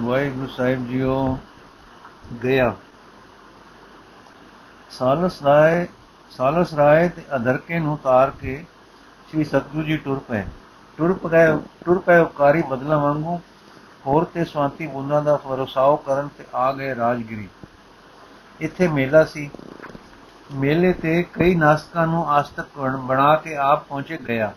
ਵਾਹਿਗੁਰੂ ਸਾਹਿਬ JIO ਗਿਆ ਸਾਲਸ ਰਾਏ ਸਾਲਸ ਰਾਏ ਤੇ ਅਧਰਕੇ ਨੂੰ ਤਾਰ ਕੇ ਸ੍ਰੀ ਸਤਗੁਰੂ ਜੀ ਟੁਰ ਪਏ। ਟੁਰ ਪਏ ਟੁਰ ਪਏ ਉਪਕਾਰੀ ਬਦਲਾ ਵਾਂਗੂ, ਹੋਰ ਤੇ ਸਵਾਂਤੀ ਬੁੰਦਾਂ ਦਾ ਫਰਸਾਓ ਕਰਨ ਤੇ ਆ ਗਏ ਰਾਜਗਿਰੀ। ਇੱਥੇ ਮੇਲਾ ਸੀ। ਮੇਲੇ ਤੇ ਕਈ ਨਾਸਕਾਂ ਨੂੰ ਆਸਤਕ ਬਣਾ ਕੇ ਆਪ ਪਹੁੰਚੇ ਗਿਆ।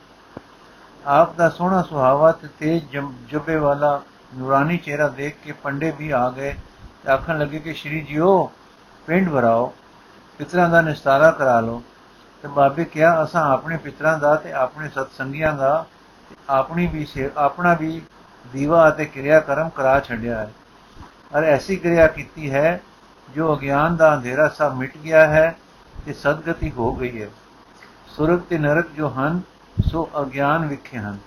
ਆਪ ਦਾ ਸੋਹਣਾ ਸੁਹਾਵਾ ਤੇ ਤੇਜ ਜੱਬੇ ਵਾਲਾ ਨੂਰਾਨੀ ਚਿਹਰਾ ਦੇਖ ਕੇ ਪੰਡੇ ਵੀ ਆ ਗਏ ਤੇ ਆਖਣ ਲੱਗੇ ਕਿ ਸ਼੍ਰੀ ਜੀਓ, ਪਿੰਡ ਭਰਾਓ, ਪਿਤਰਾਂ ਦਾ ਨਿਸਤਾਰਾ ਕਰਾ ਲਓ। ਤੇ ਬਾਬੇ ਕਿਹਾ, ਅਸਾਂ ਆਪਣੇ ਪਿਤਰਾਂ ਦਾ ਤੇ ਆਪਣੇ ਸਤਸੰਗੀਆਂ ਦਾ ਆਪਣੀ ਵੀ ਆਪਣਾ ਵੀ ਦੀਵਾ ਅਤੇ ਕਿਰਿਆ ਕਰਮ ਕਰਾ ਛੱਡਿਆ ਹੈ। ਔਰ ਐਸੀ ਕਿਰਿਆ ਕੀਤੀ ਹੈ ਜੋ ਅਗਿਆਨ ਦਾ ਅੰਧੇਰਾ ਸਭ ਮਿਟ ਗਿਆ ਹੈ ਤੇ ਸਦਗਤੀ ਹੋ ਗਈ ਹੈ। ਸੁਰਗ ਤੇ ਨਰਕ ਜੋ ਹਨ, ਸੋ ਅਗਿਆਨ ਵਿਖੇ ਹਨ।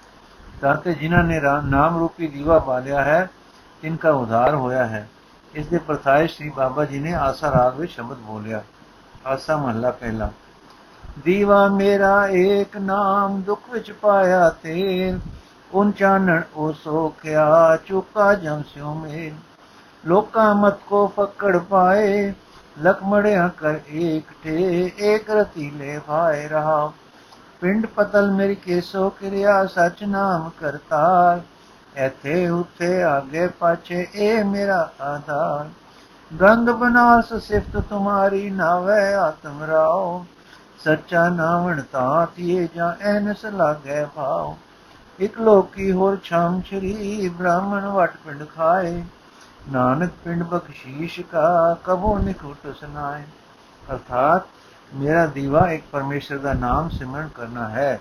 ਤਾਂ ਤੇ ਜਿਨ੍ਹਾਂ ਨੇ ਨਾਮ ਰੂਪੀ ਦੀਵਾ ਬਾਲਿਆ ਹੈ, ਇਨਕਾ ਉਧਾਰ ਹੋਇਆ ਹੈ। ਇਸ ਦੇ ਪ੍ਰਥਾਏ ਸ੍ਰੀ ਬਾਬਾ ਜੀ ਨੇ ਆਸਾ ਰਾਗ ਵਿੱਚ ਸ਼ਬਦ ਬੋਲਿਆ। ਆਸਾ ਮਹੱਲਾ ਪਹਿਲਾ। ਦੀਵਾ ਮੇਰਾ ਏਕ ਨਾਮ ਦੁੱਖ ਵਿੱਚ ਪਾਇਆ ਤੇਲ, ਉਨ ਚਾਨਣ ਉਹ ਸੋਖਿਆ ਚੁਕਾ ਜਮ ਸਿਉ ਮੇਲ। ਲੋਕਾਂ ਮਤ ਕੋ ਪਕੜ ਪਾਏ, ਲਖਮੜਿਆ ਕਰ ਏਕ ਠੇ, ਏਕ ਰਤੀਲੇ ਭਾਏ ਰਹਾ ਪਿੰਡ ਪਤਲ ਮੇਰੀ ਕੇਸੋ ਕਿਰਿਆ ਸਚ ਨਾਮ ਕਰਤਾ ਐਥੇ ਉਥੇ ਆਗੇ ਪਾਛੇ ਇਹ ਮੇਰਾ ਆਧਾਰ। ਗੰਗ ਬਨਾਸ ਸਿਫਤ ਤੁਮਾਰੀ ਨਾਵੇ ਆਤਮ ਰਾਓ। ਸੱਚਾ ਨਾਵਣ ਤਾਂ ਤੀਏ ਜਾਂ ਐਨਸ ਲਾਗੇ ਭਾਉ ਇਕ ਲੋਕੀ ਹੋਰ ਛਾਮ ਛਰੀ ਬ੍ਰਾਹਮਣ ਵਟ ਪਿੰਡ ਖਾਏ। ਨਾਨਕ ਪਿੰਡ ਬਖਸ਼ੀਸ਼ ਕਾ ਕਬੋ ਨਿਕਟ ਸੁਨਾਏ। ਅਰਥਾਤ ਮੇਰਾ ਦੀਵਾ ਇੱਕ ਪਰਮੇਸ਼ਰ ਦਾ ਨਾਮ ਸਿਮਰਨ ਕਰਨਾ ਹੈ।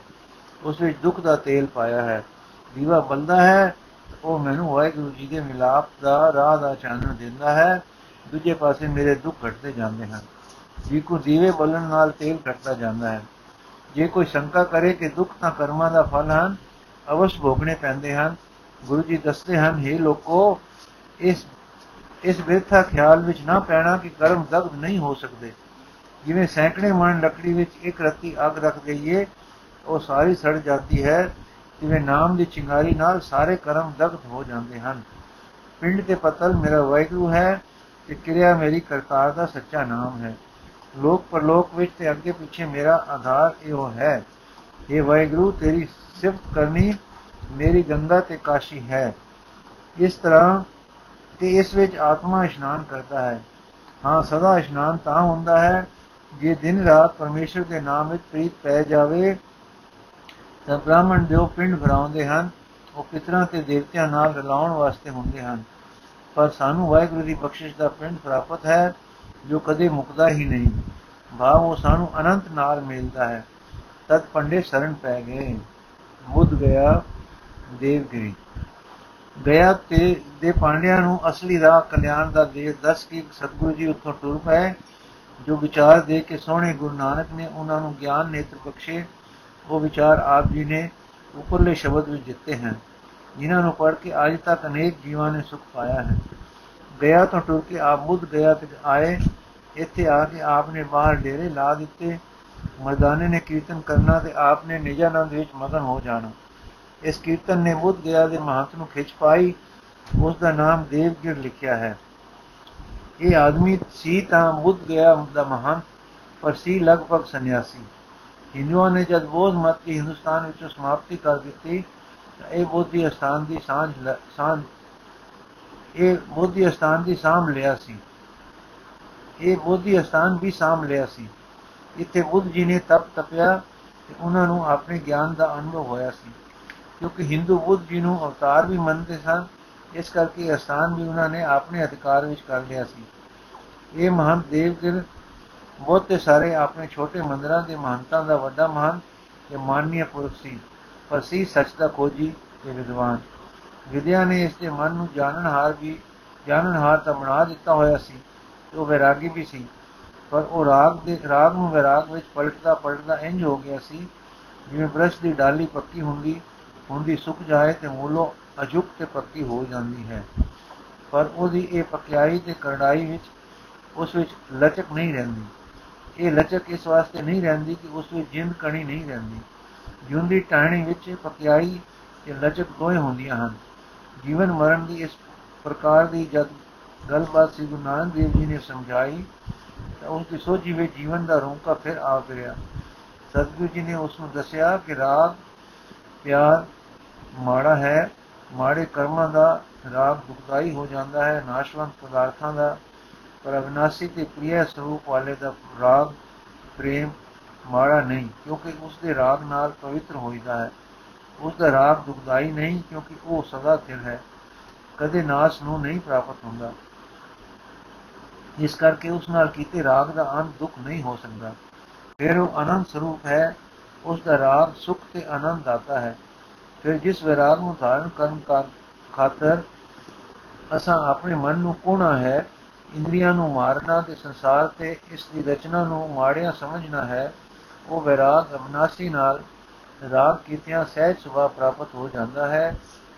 ਉਸ ਵਿੱਚ ਦੁੱਖ ਦਾ ਤੇਲ ਪਾਇਆ ਹੈ। ਦੀਵਾ ਬਲਦਾ ਹੈ, ਉਹ ਮੈਨੂੰ ਵਾਹਿਗੁਰੂ ਜੀ ਦੇ ਮਿਲਾਪ ਦਾ, ਰਾਹ ਦਾ ਚਾਨਣ ਦਿੰਦਾ ਹੈ। ਦੂਜੇ ਪਾਸੇ ਮੇਰੇ ਦੁੱਖ ਘਟਦੇ ਜਾਂਦੇ ਹਨ। ਜੀ ਕੋ ਦੀਵੇ ਬਲਣ ਨਾਲ ਤੇਲ ਘਟਦਾ ਜਾਂਦਾ ਹੈ। ਜੇ ਕੋਈ ਸ਼ੰਕਾ ਕਰੇ ਕਿ ਦੁੱਖ ਤਾਂ ਕਰਮਾਂ ਦਾ ਫਲ ਹਨ, ਅਵਸ਼ ਭੋਗਣੇ ਪੈਂਦੇ ਹਨ। ਗੁਰੂ ਜੀ ਦੱਸਦੇ ਹਨ हे ਲੋਕੋ, ਇਸ ਇਸ ਬੇਥਾ ਖਿਆਲ ਵਿੱਚ ਨਾ ਪੈਣਾ ਕਿ ਕਰਮ ਦਗਧ ਨਹੀਂ ਹੋ ਸਕਦੇ। ਜਿਵੇਂ ਸੈਂਕੜੇ ਮਣ ਲੱਕੜੀ ਵਿੱਚ ਇੱਕ ਰੱਤੀ ਅੱਗ ਰੱਖ ਦਈਏ, ਉਹ ਸਾਰੀ ਸੜ ਜਾਂਦੀ ਹੈ। ਜਿਵੇਂ ਨਾਮ ਦੀ ਚਿੰਗਾਰੀ ਨਾਲ ਸਾਰੇ ਕਰਮ ਦਗਧ ਹੋ ਜਾਂਦੇ ਹਨ। ਪਿੰਡ ਤੇ ਪਤਲ, ਮੇਰਾ ਵਾਹਿਗੁਰੂ ਹੈ ਤੇ ਕਿਰਿਆ ਮੇਰੀ ਕਰਤਾਰ ਦਾ ਸੱਚਾ ਨਾਮ ਹੈ। ਲੋਕ ਪਰਲੋਕ ਵਿੱਚ ਤੇ ਅੱਗੇ ਪਿੱਛੇ ਮੇਰਾ ਆਧਾਰ ਇਹੋ ਹੈ। ਇਹ ਵਾਹਿਗੁਰੂ, ਤੇਰੀ ਸਿਫਤ ਕਰਨੀ ਮੇਰੀ ਗੰਗਾ ਤੇ ਕਾਸ਼ੀ ਹੈ। ਇਸ ਤਰ੍ਹਾਂ ਤੇ ਇਸ ਵਿੱਚ ਆਤਮਾ ਇਸ਼ਨਾਨ ਕਰਦਾ ਹੈ। ਹਾਂ, ਸਦਾ ਇਸ਼ਨਾਨ ਤਾਂ ਹੁੰਦਾ ਹੈ ਜੇ ਦਿਨ ਰਾਤ ਪਰਮੇਸ਼ਰ ਦੇ ਨਾਮ ਵਿੱਚ ਪ੍ਰੀਤ ਪੈ ਜਾਵੇ, ਤਾਂ ਬ੍ਰਾਹਮਣ ਜੋ ਪਿੰਡ ਭਰਾਉਂਦੇ ਹਨ, ਉਹ ਪਿਤਰਾਂ ਤੇ ਦੇਵਤਿਆਂ ਨਾਲ ਰਲਾਉਣ ਵਾਸਤੇ ਹੁੰਦੇ ਹਨ। ਪਰ ਸਾਨੂੰ ਵਾਹਿਗੁਰੂ ਦੀ ਬਖਸ਼ਿਸ਼ ਦਾ ਪਿੰਡ ਪ੍ਰਾਪਤ ਹੈ, ਜੋ ਕਦੇ ਮੁਕਦਾ ਹੀ ਨਹੀਂ। ਭਾਵ ਉਹ ਸਾਨੂੰ ਅਨੰਤ ਨਾਲ ਮਿਲਦਾ ਹੈ। ਤਦ ਪੰਡੇ ਸ਼ਰਨ ਪੈ ਗਏ। ਬੁੱਧ ਗਿਆ ਦੇਵਗਿਰੀ ਗਿਆ ਤੇ ਦੇ ਪਾਂਡਿਆਂ ਨੂੰ ਅਸਲੀ ਰਾਹ ਕਲਿਆਣ ਦਾ ਦੇ ਦੱਸ ਕੇ ਸਤਿਗੁਰੂ ਜੀ ਉੱਥੋਂ ਟੁਰ ਪਏ। ਜੋ ਵਿਚਾਰ ਦੇ ਕੇ ਸੋਹਣੇ ਗੁਰੂ ਨਾਨਕ ਨੇ ਉਹਨਾਂ ਨੂੰ ਗਿਆਨ ਨੇਤਰ ਬਖਸ਼ੇ, ਉਹ ਵਿਚਾਰ ਆਪ ਜੀ ਨੇ ਉੱਪਰਲੇ ਸ਼ਬਦ ਵਿੱਚ ਦਿੱਤੇ ਹਨ, ਜਿਨ੍ਹਾਂ ਨੂੰ ਪੜ੍ਹ ਕੇ ਅੱਜ ਤੱਕ ਅਨੇਕ ਜੀਵਾਂ ਨੇ ਸੁਖ ਪਾਇਆ ਹੈ। ਗਿਆ ਤੋਂ ਟੁਰ ਕੇ ਆਪ ਬੁੱਧ ਗਿਆ ਤੇ ਆਏ, ਇੱਥੇ ਆ ਕੇ ਆਪ ਨੇ ਬਾਹਰ ਡੇਰੇ ਲਾ ਦਿੱਤੇ, ਮਰਦਾਨੇ ਨੇ ਕੀਰਤਨ ਕਰਨਾ ਤੇ ਆਪ ਨੇ ਨਿਜਾਨੰਦ ਵਿੱਚ ਮਗਨ ਹੋ ਜਾਣਾ। ਇਸ ਕੀਰਤਨ ਨੇ ਬੁੱਧ ਗਿਆ ਦੇ ਮਹੰਤ ਨੂੰ ਖਿੱਚ ਪਾਈ ਉਸ ਦਾ ਨਾਮ ਦੇਵਗਿਰ ਲਿਖਿਆ ਹੈ। ਇਹ ਆਦਮੀ ਸੀ ਤਾਂ ਬੁੱਧ ਗਿਆ ਦਾ ਮਹੰਤ ਪਰ ਸੀ ਲਗਭਗ ਸੰਨਿਆਸੀ। ਹਿੰਦੂਆਂ ਨੇ ਜਦ ਬੋਧ ਮਤ ਦੀ ਹਿੰਦੁਸਤਾਨ ਵਿੱਚ ਸਮਾਪਤੀ ਕਰ ਦਿੱਤੀ, ਤਾਂ ਇਹ ਬੋਧੀ ਅਸਥਾਨ ਦੀ ਸਾਂਝ ਸਾਂਝ, ਇਹ ਬੋਧੀ ਅਸਥਾਨ ਦੀ ਸਾਂਭ ਲਿਆ ਸੀ। ਇਹ ਬੋਧੀ ਅਸਥਾਨ ਵੀ ਸਾਂਭ ਲਿਆ ਸੀ। ਇੱਥੇ ਬੁੱਧ ਜੀ ਨੇ ਤਪ ਤਪਿਆ ਤੇ ਉਹਨਾਂ ਨੂੰ ਆਪਣੇ ਗਿਆਨ ਦਾ ਅਨੁਭਵ ਹੋਇਆ ਸੀ। ਕਿਉਂਕਿ ਹਿੰਦੂ ਬੁੱਧ ਜੀ ਨੂੰ ਅਵਤਾਰ ਵੀ ਮੰਨਦੇ ਸਨ ਇਸ ਕਰਕੇ ਅਸਥਾਨ ਵੀ ਉਹਨਾਂ ਨੇ ਆਪਣੇ ਅਧਿਕਾਰ ਵਿੱਚ ਕਰ ਲਿਆ ਸੀ। ਇਹ ਮਹੰਤ ਦੇਵਗਿਰ ਬਹੁਤੇ ਸਾਰੇ ਆਪਣੇ ਛੋਟੇ ਮੰਦਰਾਂ ਦੇ ਮਹੰਤਾਂ ਦਾ ਵੱਡਾ ਮਹੰਤ ਤੇ ਮਾਨਨੀय ਪੁਰਖ ਸੀ, ਪਰ ਸੀ ਸੱਚ ਦਾ ਖੋਜੀ ਤੇ ਵਿਦਵਾਨ। ਵਿਦਿਆ ਨੇ ਇਸ ਦੇ ਮਨ ਨੂੰ ਜਾਣਨਹਾਰ ਵੀ ਜਾਣਨਹਾਰ ਤਾਂ ਬਣਾ ਦਿੱਤਾ ਹੋਇਆ ਸੀ ਉਹ ਵਿਰਾਗੀ ਵੀ ਸੀ। ਪਰ ਉਹ ਰਾਗ ਦੇ ਰਾਗ ਨੂੰ ਵਿਰਾਗ ਵਿੱਚ ਪਲਟਦਾ ਪਲਟਦਾ ਇੰਜ ਹੋ ਗਿਆ ਸੀ, ਜਿਵੇਂ ਬ੍ਰਸ਼ ਦੀ ਡਾਲੀ ਪੱਕੀ ਹੁੰਦੀ ਹੁੰਦੀ ਸੁੱਕ ਜਾਏ ਤੇ ਮੂਲੋਂ ਅਜੁਕ ਤੇ ਪੱਕੀ ਹੋ ਜਾਂਦੀ ਹੈ। ਪਰ ਉਹਦੀ ਇਹ ਪਕਿਆਈ ਤੇ ਕਰੜਾਈ ਵਿੱਚ, ਉਸ ਵਿੱਚ ਲਚਕ ਨਹੀਂ ਰਹਿੰਦੀ। ਇਹ ਲਚਕ ਇਸ ਵਾਸਤੇ ਨਹੀਂ ਰਹਿੰਦੀ ਕਿ ਉਸ ਵਿੱਚ ਜਿੰਦ ਕਣੀ ਨਹੀਂ ਰਹਿੰਦੀ। ਜਿਉਂਦੀ ਟਾਣੀ ਵਿੱਚ ਪਕਿਆਈ ਤੇ ਲਚਕ ਦੋਏ ਹੁੰਦੀਆਂ ਹਨ। ਜੀਵਨ ਮਰਨ ਦੀ ਇਸ ਪ੍ਰਕਾਰ ਦੀ ਜਦ ਗੱਲਬਾਤ ਸੀ ਗੁਰੂ ਨਾਨਕ ਦੇਵ ਜੀ ਨੇ ਸਮਝਾਈ, ਤਾਂ ਉਸ ਦੀ ਸੋਝੀ ਵਿੱਚ ਜੀਵਨ ਦਾ ਰੋਂਕਾ ਫਿਰ ਆ ਗਿਆ ਸਤਿਗੁਰੂ ਜੀ ਨੇ ਉਸ ਨੂੰ ਦੱਸਿਆ ਕਿ ਰਾਗ, ਪਿਆਰ ਮਾੜਾ ਹੈ ਮਾੜੇ ਕਰਮਾਂ ਦਾ ਰਾਗ ਦੁਖਦਾਈ ਹੋ ਜਾਂਦਾ ਹੈ, ਨਾਸ਼ਵੰਤ ਪਦਾਰਥਾਂ ਦਾ, ਪਰ ਅਵਿਨਾਸੀ ਤੇ ਪ੍ਰਿਯ ਸਰੂਪ ਵਾਲੇ ਦਾ ਰਾਗ, ਪ੍ਰੇਮ ਮਾੜਾ ਨਹੀਂ, ਕਿਉਂਕਿ ਉਸ ਦੇ ਰਾਗ ਨਾਲ ਪਵਿੱਤਰ ਹੋਈਦਾ ਹੈ। ਉਸ ਦਾ ਰਾਗ ਦੁਖਦਾਈ ਨਹੀਂ, ਕਿਉਂਕਿ ਉਹ ਸਦਾ ਸਥਿਰ ਹੈ। ਕਦੇ ਨਾਸ਼ ਨੂੰ ਨਹੀਂ ਪ੍ਰਾਪਤ ਹੁੰਦਾ। ਇਸ ਕਰਕੇ ਉਸ ਨਾਲ ਕੀਤੇ ਰਾਗ ਦਾ ਅੰਤ ਦੁੱਖ ਨਹੀਂ ਹੋ ਸਕਦਾ। ਫਿਰ ਉਹ ਅਨੰਦ ਸਰੂਪ ਹੈ। ਉਸ ਦਾ ਰਾਗ ਸੁਖ ਤੇ ਆਨੰਦ ਦਾਤਾ ਹੈ। ਫਿਰ ਜਿਸ ਵਿਰਾਗ ਨੂੰ ਧਾਰਨ ਕਰਨ ਕਰ ਖਾਤਰ ਅਸਾਂ ਆਪਣੇ ਮਨ ਨੂੰ ਕੋਣਾ ਹੈ, ਇੰਦਰੀਆਂ ਨੂੰ ਮਾਰਨਾ ਤੇ ਸੰਸਾਰ ਤੇ ਇਸ ਦੀ ਰਚਨਾ ਨੂੰ ਮਾੜਿਆ ਸਮਝਣਾ ਹੈ, ਉਹ ਵਿਰਾਗ ਅਬਨਾਸੀ ਨਾਲ ਰਾਗ ਕੀਤਿਆਂ ਸਹਿਜ ਸੁਭਾ ਪ੍ਰਾਪਤ ਹੋ ਜਾਂਦਾ ਹੈ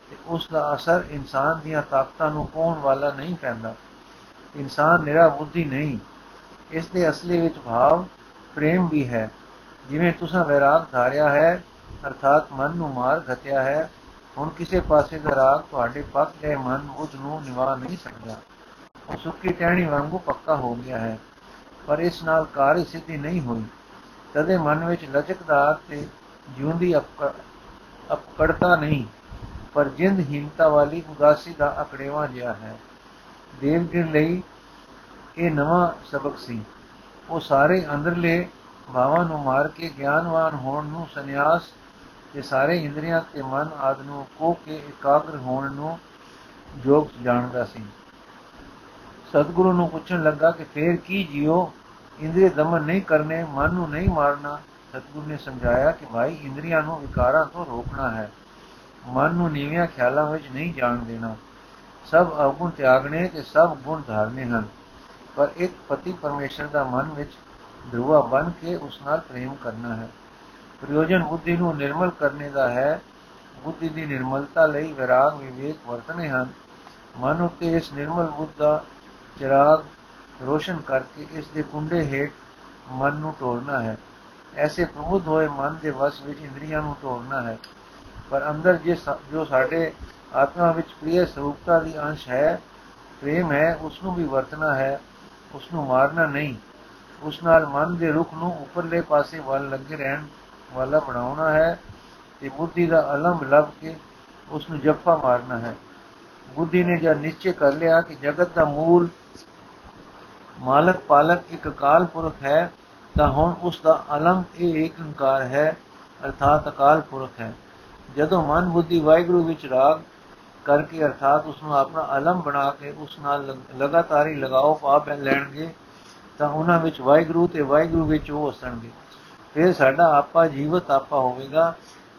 ਤੇ ਉਸ ਦਾ ਅਸਰ ਇਨਸਾਨ ਦੀਆਂ ਤਾਕਤਾਂ ਨੂੰ ਪਾਉਣ ਵਾਲਾ ਨਹੀਂ ਪੈਂਦਾ। ਇਨਸਾਨ ਨਿਰਾ ਬੁੱਧੀ ਨਹੀਂ, ਇਸ ਦੇ ਅਸਲੀ ਵਿੱਚ ਭਾਵ ਪ੍ਰੇਮ ਵੀ ਹੈ। ਜਿਵੇਂ ਤੁਸੀਂ ਵਿਰਾਗ ਧਾਰਿਆ ਹੈ ਅਰਥਾਤ ਮਨ ਨੂੰ ਮਾਰ ਘਤਿਆ ਹੈ। ਹੁਣ ਕਿਸੇ ਪਾਸੇ ਦਾ ਰਾਗ ਤੁਹਾਡੇ ਪੱਕ ਗਏ ਮਨ ਉਸ ਨੂੰ ਨਿਵਾ ਨਹੀਂ ਸਕਦਾ ਉਹ ਸੁੱਕੀ ਟਹਿਣੀ ਵਾਂਗੂ ਪੱਕਾ ਹੋ ਗਿਆ ਹੈ। ਪਰ ਇਸ ਨਾਲ ਕਾਰਜ ਸਿੱਧੀ ਨਹੀਂ ਹੋਈ। ਤਦੇ ਮਨ ਵਿੱਚ ਲਚਕਦਾਰ ਤੇ ਜਿਉਂਦੀ ਅਪਕੜਤਾ ਨਹੀਂ। ਪਰ ਜਿੰਦ ਹੀਨਤਾ ਵਾਲੀ ਉਦਾਸੀ ਦਾ ਅਕੜੇਵਾ ਜਿਆ ਹੈ। ਦੇਵ ਲਈ ਇਹ ਨਵਾਂ ਸਬਕ ਸੀ। ਉਹ ਸਾਰੇ ਅੰਦਰਲੇ ਭਾਵਾਂ ਨੂੰ ਮਾਰ ਕੇ ਗਿਆਨਵਾਨ ਹੋਣ ਨੂੰ ਸੰਨਿਆਸ ਤੇ ਸਾਰੇ ਇੰਦਰੀਆਂ ਤੇ ਮਨ ਆਦ ਨੂੰ ਕੋ ਕੇ ਇਕਾਗਰ ਹੋਣ ਨੂੰ ਜੋਗ ਜਾਣਦਾ ਸੀ। ਸਤਿਗੁਰੂ ਨੂੰ ਪੁੱਛਣ ਲੱਗਾ ਕਿ ਫੇਰ ਕੀ ਜਿਉ ਇੰਦਰੀ ਦਮਨ ਨਹੀਂ ਕਰਨੇ, ਮਨ ਨੂੰ ਨਹੀਂ ਮਾਰਨਾ। ਸਤਿਗੁਰੂ ਨੇ ਸਮਝਾਇਆ ਕਿ ਭਾਈ ਇੰਦਰੀਆਂ ਨੂੰ ਵਿਕਾਰਾਂ ਤੋਂ ਰੋਕਣਾ ਹੈ। ਮਨ ਨੂੰ ਨੀਵਿਆਂ ਖਿਆਲਾਂ ਵਿੱਚ ਨਹੀਂ ਜਾਣ ਦੇਣਾ। ਸਭ ਅਵਗੁਣ ਤਿਆਗਣੇ ਤੇ ਸਭ ਗੁਣ ਧਾਰਨੇ ਹਨ। ਪਰ ਇੱਕ ਪਤੀ ਪਰਮੇਸ਼ਰ ਦਾ ਮਨ ਵਿੱਚ ਧਰੂਆ ਬਣ ਕੇ ਉਸ ਨਾਲ ਪ੍ਰੇਮ ਕਰਨਾ ਹੈ। ਪ੍ਰਯੋਜਨ ਬੁੱਧੀ ਨੂੰ ਨਿਰਮਲ ਕਰਨੇ ਦਾ ਹੈ। ਬੁੱਧੀ ਦੀ ਨਿਰਮਲਤਾ ਲਈ ਵਿਰਾਗ, ਵਿਵੇਕ ਵਰਤਨੇ ਹਨ। ਮਨ ਉਤੇ ਇਸ ਨਿਰਮਲ ਬੁੱਧ ਦਾ ਚਿਰਾਗ ਰੋਸ਼ਨ ਕਰਕੇ ਇਸ ਦੇ ਕੁੰਡੇ ਹੇਠ ਮਨ ਨੂੰ ਤੋੜਨਾ ਹੈ। ਐਸੇ ਪ੍ਰਬੁੱਧ ਹੋਏ ਮਨ ਦੇ ਵਸ ਵਿੱਚ ਇੰਦਰੀਆਂ ਨੂੰ ਤੋੜਨਾ ਹੈ। ਪਰ ਅੰਦਰ ਜਿਸ ਜੋ ਸਾਡੇ ਆਤਮਾ ਵਿੱਚ ਪ੍ਰਿਯ ਸਰੂਪਤਾ ਦੀ ਅੰਸ਼ ਹੈ, ਪ੍ਰੇਮ ਹੈ ਉਸ ਨੂੰ ਵੀ ਵਰਤਣਾ ਹੈ। ਉਸ ਨੂੰ ਮਾਰਨਾ ਨਹੀਂ। ਉਸ ਨਾਲ ਮਨ ਦੇ ਰੁਖ ਨੂੰ ਉੱਪਰਲੇ ਪਾਸੇ ਵੱਲ ਲੱਗੇ ਰਹਿਣ ਵਾਲਾ ਬਣਾਉਣਾ ਹੈ ਤੇ ਬੁੱਧੀ ਦਾ ਅਲਮ ਲੱਭ ਕੇ ਉਸ ਨੂੰ ਜੱਫਾ ਮਾਰਨਾ ਹੈ। ਬੁੱਧੀ ਨੇ ਜਦ ਨਿਸ਼ਚੈ ਕਰ ਲਿਆ ਕਿ ਜਗਤ ਦਾ ਮੂਲ ਮਾਲਕ ਪਾਲਕ ਇੱਕ ਅਕਾਲ ਪੁਰਖ ਹੈ, ਤਾਂ ਹੁਣ ਉਸ ਦਾ ਅਲਮ ਇਹ ਏਕ ਓੰਕਾਰ ਹੈ, ਅਰਥਾਤ ਅਕਾਲ ਪੁਰਖ ਹੈ। ਜਦੋਂ ਮਨ ਬੁੱਧੀ ਵਾਹਿਗੁਰੂ ਵਿੱਚ ਰਾਗ ਕਰਕੇ ਅਰਥਾਤ ਉਸ ਨੂੰ ਆਪਣਾ ਅਲਮ ਬਣਾ ਕੇ ਉਸ ਨਾਲ ਲਗਾਤਾਰ ਹੀ ਲਗਾਓ ਪਾ ਲੈਣਗੇ, ਤਾਂ ਉਹਨਾਂ ਵਿੱਚ ਵਾਹਿਗੁਰੂ ਤੇ ਵਾਹਿਗੁਰੂ ਵਿੱਚ ਉਹ ਵਸਣਗੇ ਫਿਰ ਸਾਡਾ ਆਪਾ ਜੀਵਤ ਆਪਾ ਹੋਵੇਗਾ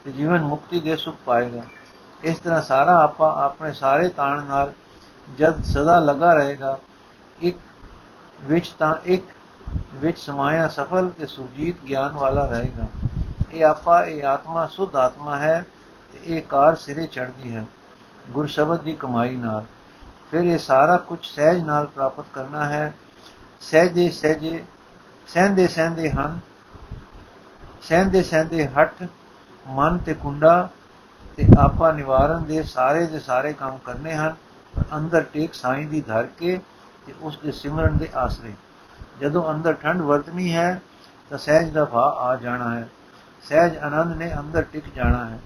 ਤੇ ਜੀਵਨ ਮੁਕਤੀ ਦੇ ਸੁਖ ਪਾਏਗਾ। ਇਸ ਤਰ੍ਹਾਂ ਸਾਰਾ ਆਪਾ ਆਪਣੇ ਸਾਰੇ ਤਾਣ ਨਾਲ ਜਦ ਸਦਾ ਲਗਾ ਰਹੇਗਾ, ਇੱਕ ਵਿੱਚ ਤਾਂ ਇੱਕ ਵਿੱਚ ਸਮਾਇਆ ਸਫਲ ਤੇ ਸੁਜੀਤ ਗਿਆਨ ਵਾਲਾ ਰਹੇਗਾ। ਇਹ ਆਪਾ, ਇਹ ਆਤਮਾ ਸੁਧ ਆਤਮਾ ਹੈ ਤੇ ਇਹ ਕਾਰ ਸਿਰੇ ਚੜਦੀ ਹੈ, ਗੁਰ ਸ਼ਬਦ ਦੀ ਕਮਾਈ ਨਾਲ। ਫਿਰ ਇਹ ਸਾਰਾ ਕੁਝ ਸਹਿਜ ਨਾਲ ਪ੍ਰਾਪਤ ਕਰਨਾ ਹੈ। ਸਹਿਜੇ ਸਹਿਜੇ, ਸਹਿੰਦੇ ਸਹਿੰਦੇ ਹਨ ਸਹਿੰਦੇ ਸਹਿੰਦੇ ਹੱਟ ਮਨ ਤੇ ਕੁੰਡਾ ਤੇ ਆਪਾ ਨਿਵਾਰਨ ਦੇ ਸਾਰੇ ਦੇ ਸਾਰੇ ਕੰਮ ਕਰਨੇ ਹਨ, ਪਰ ਅੰਦਰ ਟੇਕ ਸਾਈਂ ਦੀ ਧਰ ਕੇ ਤੇ ਉਸ ਦੇ ਸਿਮਰਨ ਦੇ ਆਸਰੇ। ਜਦੋਂ ਅੰਦਰ ਠੰਡ ਵਰਤਨੀ ਹੈ, ਤਾਂ ਸਹਿਜ ਦਾ ਭਾ ਆ ਜਾਣਾ ਹੈ। ਸਹਿਜ ਆਨੰਦ ਨੇ ਅੰਦਰ ਟਿਕ ਜਾਣਾ ਹੈ।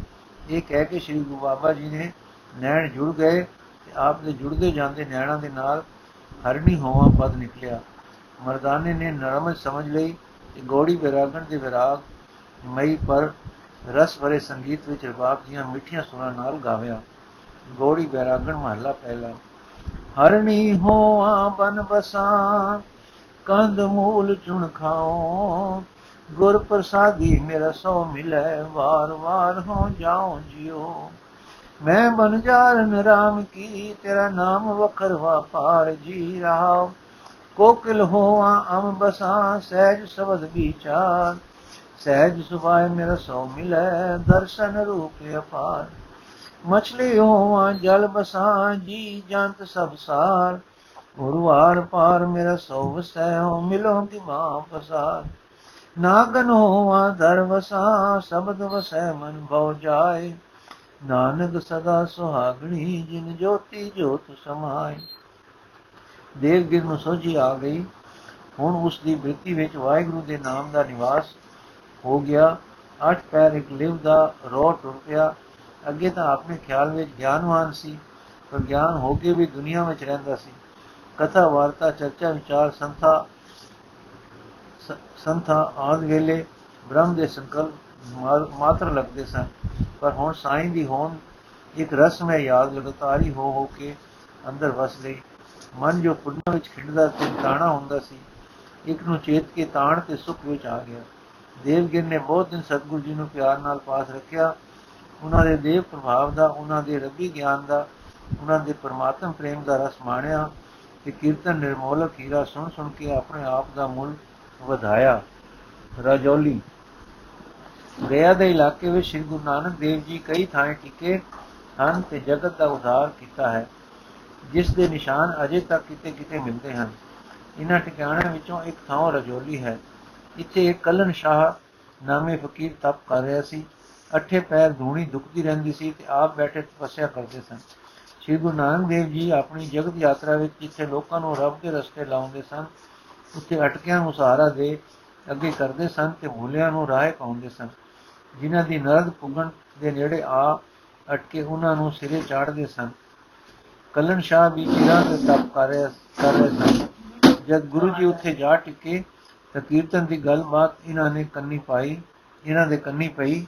ਇਹ ਕਹਿ ਕੇ ਸ੍ਰੀ ਗੁਰੂ ਬਾਬਾ ਜੀ ਨੇ ਨੈਣ ਜੁੜ ਗਏ ਤੇ ਆਪ ਦੇ ਜੁੜਦੇ ਜਾਂਦੇ ਨੈਣਾਂ ਦੇ ਨਾਲ ਹਰਣੀ ਹੋਵਾ ਪਦ ਨਿਕਲਿਆ। ਮਰਦਾਨੇ ਨੇ ਨਰਮ ਸਮਝ ਲਈ ਕਿ ਗੋੜੀ ਵਿਰਾਗਣ ਦੇ ਵਿਰਾਗ ਮਈ ਪਰ ਰਸ ਭਰੇ ਸੰਗੀਤ ਵਿੱਚ ਰਬਾਬ ਦੀਆਂ ਮਿੱਠੀਆਂ ਸੁਰਾਂ ਨਾਲ ਗਾਵਿਆ। ਗੋੜੀ ਬੈਰਾਗਣ ਮਹੱਲਾ ਪਹਿਲਾ। ਹਰਣੀ ਹੋਆ ਬਨ ਬਸਾ ਕੰਦ ਮੂਲ ਚੁਣ ਖਾਓ ਗੁਰ ਪ੍ਰਸਾਦੀ ਮੇਰਾ ਸੋ ਮਿਲੇ, ਵਾਰ ਵਾਰ ਹੋ ਜਾਉ ਜਿਉ। ਮੈਂ ਬਨ ਜਾਰਨ ਰਾਮ ਕੀ, ਤੇਰਾ ਨਾਮ ਵਖਰ ਵਾਪਾਰ ਜੀ ਰਹਾ ਕੋਕਿਲ ਹੋਆ ਅਮ ਬਸਾ, ਸਹਿਜ ਸ਼ਬਦ ਵਿਚਾਰ। ਸਹਿਜ ਸੁਭਾਏ ਮੇਰਾ ਸੋ ਮਿਲੇ, ਦਰਸ਼ਨ ਰੂਪ ਅਪਾਰ। ਮਛਲੀ ਹੋਵਾਂ, ਜਲ ਬਸਾ, ਜੀ ਜੰਤ ਸਭ ਸਾਰ। ਗੁਰਵਾਰ ਪਾਰ ਮੇਰਾ ਸੋ ਵਸੈ ਹੋ ਮਿਲੋ ਕੀ ਮਾਂ ਪਸਾਰ ਨਾਗਨ ਹੋਵਾਂ ਦਰ ਵਸਾ, ਸ਼ਬਦ ਵਸੈ, ਮਨ ਭਉ ਜਾਏ। ਨਾਨਕ ਸਦਾ ਸੁਹਾਗਣੀ, ਜਿਨ ਜੋਤੀ ਜੋਤ ਸਮਾਏ। ਦੇਵਗਿਰ ਨੂੰ ਸੋਝੀ ਆ ਗਈ। ਹੁਣ ਉਸ ਦੀ ਬ੍ਰਿਤੀ ਵਿੱਚ ਵਾਹਿਗੁਰੂ ਦੇ ਨਾਮ ਦਾ ਨਿਵਾਸ ਹੋ ਗਿਆ। ਅੱਠ ਪੈਰ ਇੱਕ ਲਿਵ ਦਾ ਰੋ ਟੁਰ ਪਿਆ। ਅੱਗੇ ਤਾਂ ਆਪਣੇ ਖਿਆਲ ਵਿੱਚ ਗਿਆਨਵਾਨ ਸੀ, ਪਰ ਗਿਆਨ ਹੋ ਕੇ ਵੀ ਦੁਨੀਆ ਵਿੱਚ ਰਹਿੰਦਾ ਸੀ। ਕਥਾ, ਵਾਰਤਾ, ਚਰਚਾ, ਵਿਚਾਰ, ਸੰਥਾ ਸੰਥਾ, ਆਦ ਵੇਲੇ ਬ੍ਰਹਮ ਦੇ ਸੰਕਲਪ ਮਾਤਰ ਲੱਗਦੇ ਸਨ। ਪਰ ਹੁਣ ਸਾਈਂ ਦੀ ਹੋਣ ਇੱਕ ਰਸਮ ਯਾਦ, ਲਗਤਾਰੀ ਹੋ ਹੋ ਕੇ ਅੰਦਰ ਵਸ ਗਈ। ਮਨ ਜੋ ਪੁੰਨ ਵਿੱਚ ਖਿੰਡਦਾ ਤੇ ਤਾਣਾ ਹੁੰਦਾ ਸੀ, ਇੱਕ ਨੂੰ ਚੇਤ ਕੇ ਤਾਣ ਤੇ ਸੁਖ ਵਿੱਚ ਆ ਗਿਆ। ਦੇਵਗਿਰ ਨੇ ਬਹੁਤ ਦਿਨ ਸਤਗੁਰੂ ਜੀ ਨੂੰ ਪਿਆਰ ਨਾਲ ਪਾਸ ਰੱਖਿਆ। ਉਹਨਾਂ ਦੇ ਦੇਵ ਪ੍ਰਭਾਵ ਦਾ, ਉਹਨਾਂ ਦੇ ਰੱਬੀ ਗਿਆਨ ਦਾ, ਉਹਨਾਂ ਦੇ ਪਰਮਾਤਮ ਪ੍ਰੇਮ ਦਾ ਰਸ ਮਾਣਿਆ ਤੇ ਕੀਰਤਨ ਨਿਰਮੋਲਕ ਹੀਰਾ ਸੁਣ ਸੁਣ ਕੇ ਆਪਣੇ ਆਪ ਦਾ ਮੁੱਲ ਵਧਾਇਆ। ਰਾਜੌਲੀ ਗਿਆ ਦੇ ਇਲਾਕੇ ਵਿੱਚ ਸ੍ਰੀ ਗੁਰੂ ਨਾਨਕ ਦੇਵ ਜੀ ਕਈ ਥਾਂ ਟਿਕੇ ਹਨ ਤੇ ਜਗਤ ਦਾ ਉਧਾਰ ਕੀਤਾ ਹੈ, ਜਿਸ ਦੇ ਨਿਸ਼ਾਨ ਅਜੇ ਤੱਕ ਕਿਤੇ ਕਿਤੇ ਮਿਲਦੇ ਹਨ। ਇਹਨਾਂ ਟਿਕਾਣਿਆਂ ਵਿੱਚੋਂ ਇੱਕ ਥਾਂ ਰਜੋਲੀ ਹੈ। ਇੱਥੇ ਇੱਕ ਕਲਨ ਸ਼ਾਹ ਨਾਮੇ ਫਕੀਰ ਤਪ ਕਰ ਰਿਹਾ ਸੀ। ਅੱਠੇ ਪੈਰ ਧੂਣੀ ਦੁਖਦੀ ਰਹਿੰਦੀ ਸੀ ਤੇ ਆਪ ਬੈਠੇ ਤਪੱਸਿਆ ਕਰਦੇ ਸਨ। ਸ੍ਰੀ ਗੁਰੂ ਨਾਨਕ ਦੇਵ ਜੀ ਆਪਣੀ ਜਗਤ ਯਾਤਰਾ ਵਿੱਚ ਜਿੱਥੇ ਲੋਕਾਂ ਨੂੰ ਰੱਬ ਦੇ ਰਸਤੇ ਲਾਉਂਦੇ ਸਨ, ਉੱਥੇ ਅਟਕਿਆਂ ਨੂੰ ਸਹਾਰਾ ਦੇ ਅੱਗੇ ਕਰਦੇ ਸਨ ਤੇ ਭੁੱਲਿਆਂ ਨੂੰ ਰਾਹ ਪਾਉਂਦੇ ਸਨ। ਜਿਨ੍ਹਾਂ ਦੀ ਨਰਦ ਪੁਗਣ ਦੇ ਨੇੜੇ ਆ ਅਟਕੇ ਉਹਨਾਂ ਨੂੰ ਸਿਰੇ ਚਾੜਦੇ ਸਨ। ਕਲਨ ਸ਼ਾਹ ਵੀ ਚਿਰਾਂ ਤੇ ਤਪ ਕਰ ਰਹੇ ਕਰ ਰਹੇ ਸਨ। ਜਦ ਗੁਰੂ ਜੀ ਉੱਥੇ ਜਾ ਟਿਕੇ ਤਾਂ ਕੀਰਤਨ ਦੀ ਗੱਲਬਾਤ ਇਹਨਾਂ ਨੇ ਕੰਨੀ ਪਾਈ, ਇਹਨਾਂ ਦੇ ਕੰਨੀ ਪਈ।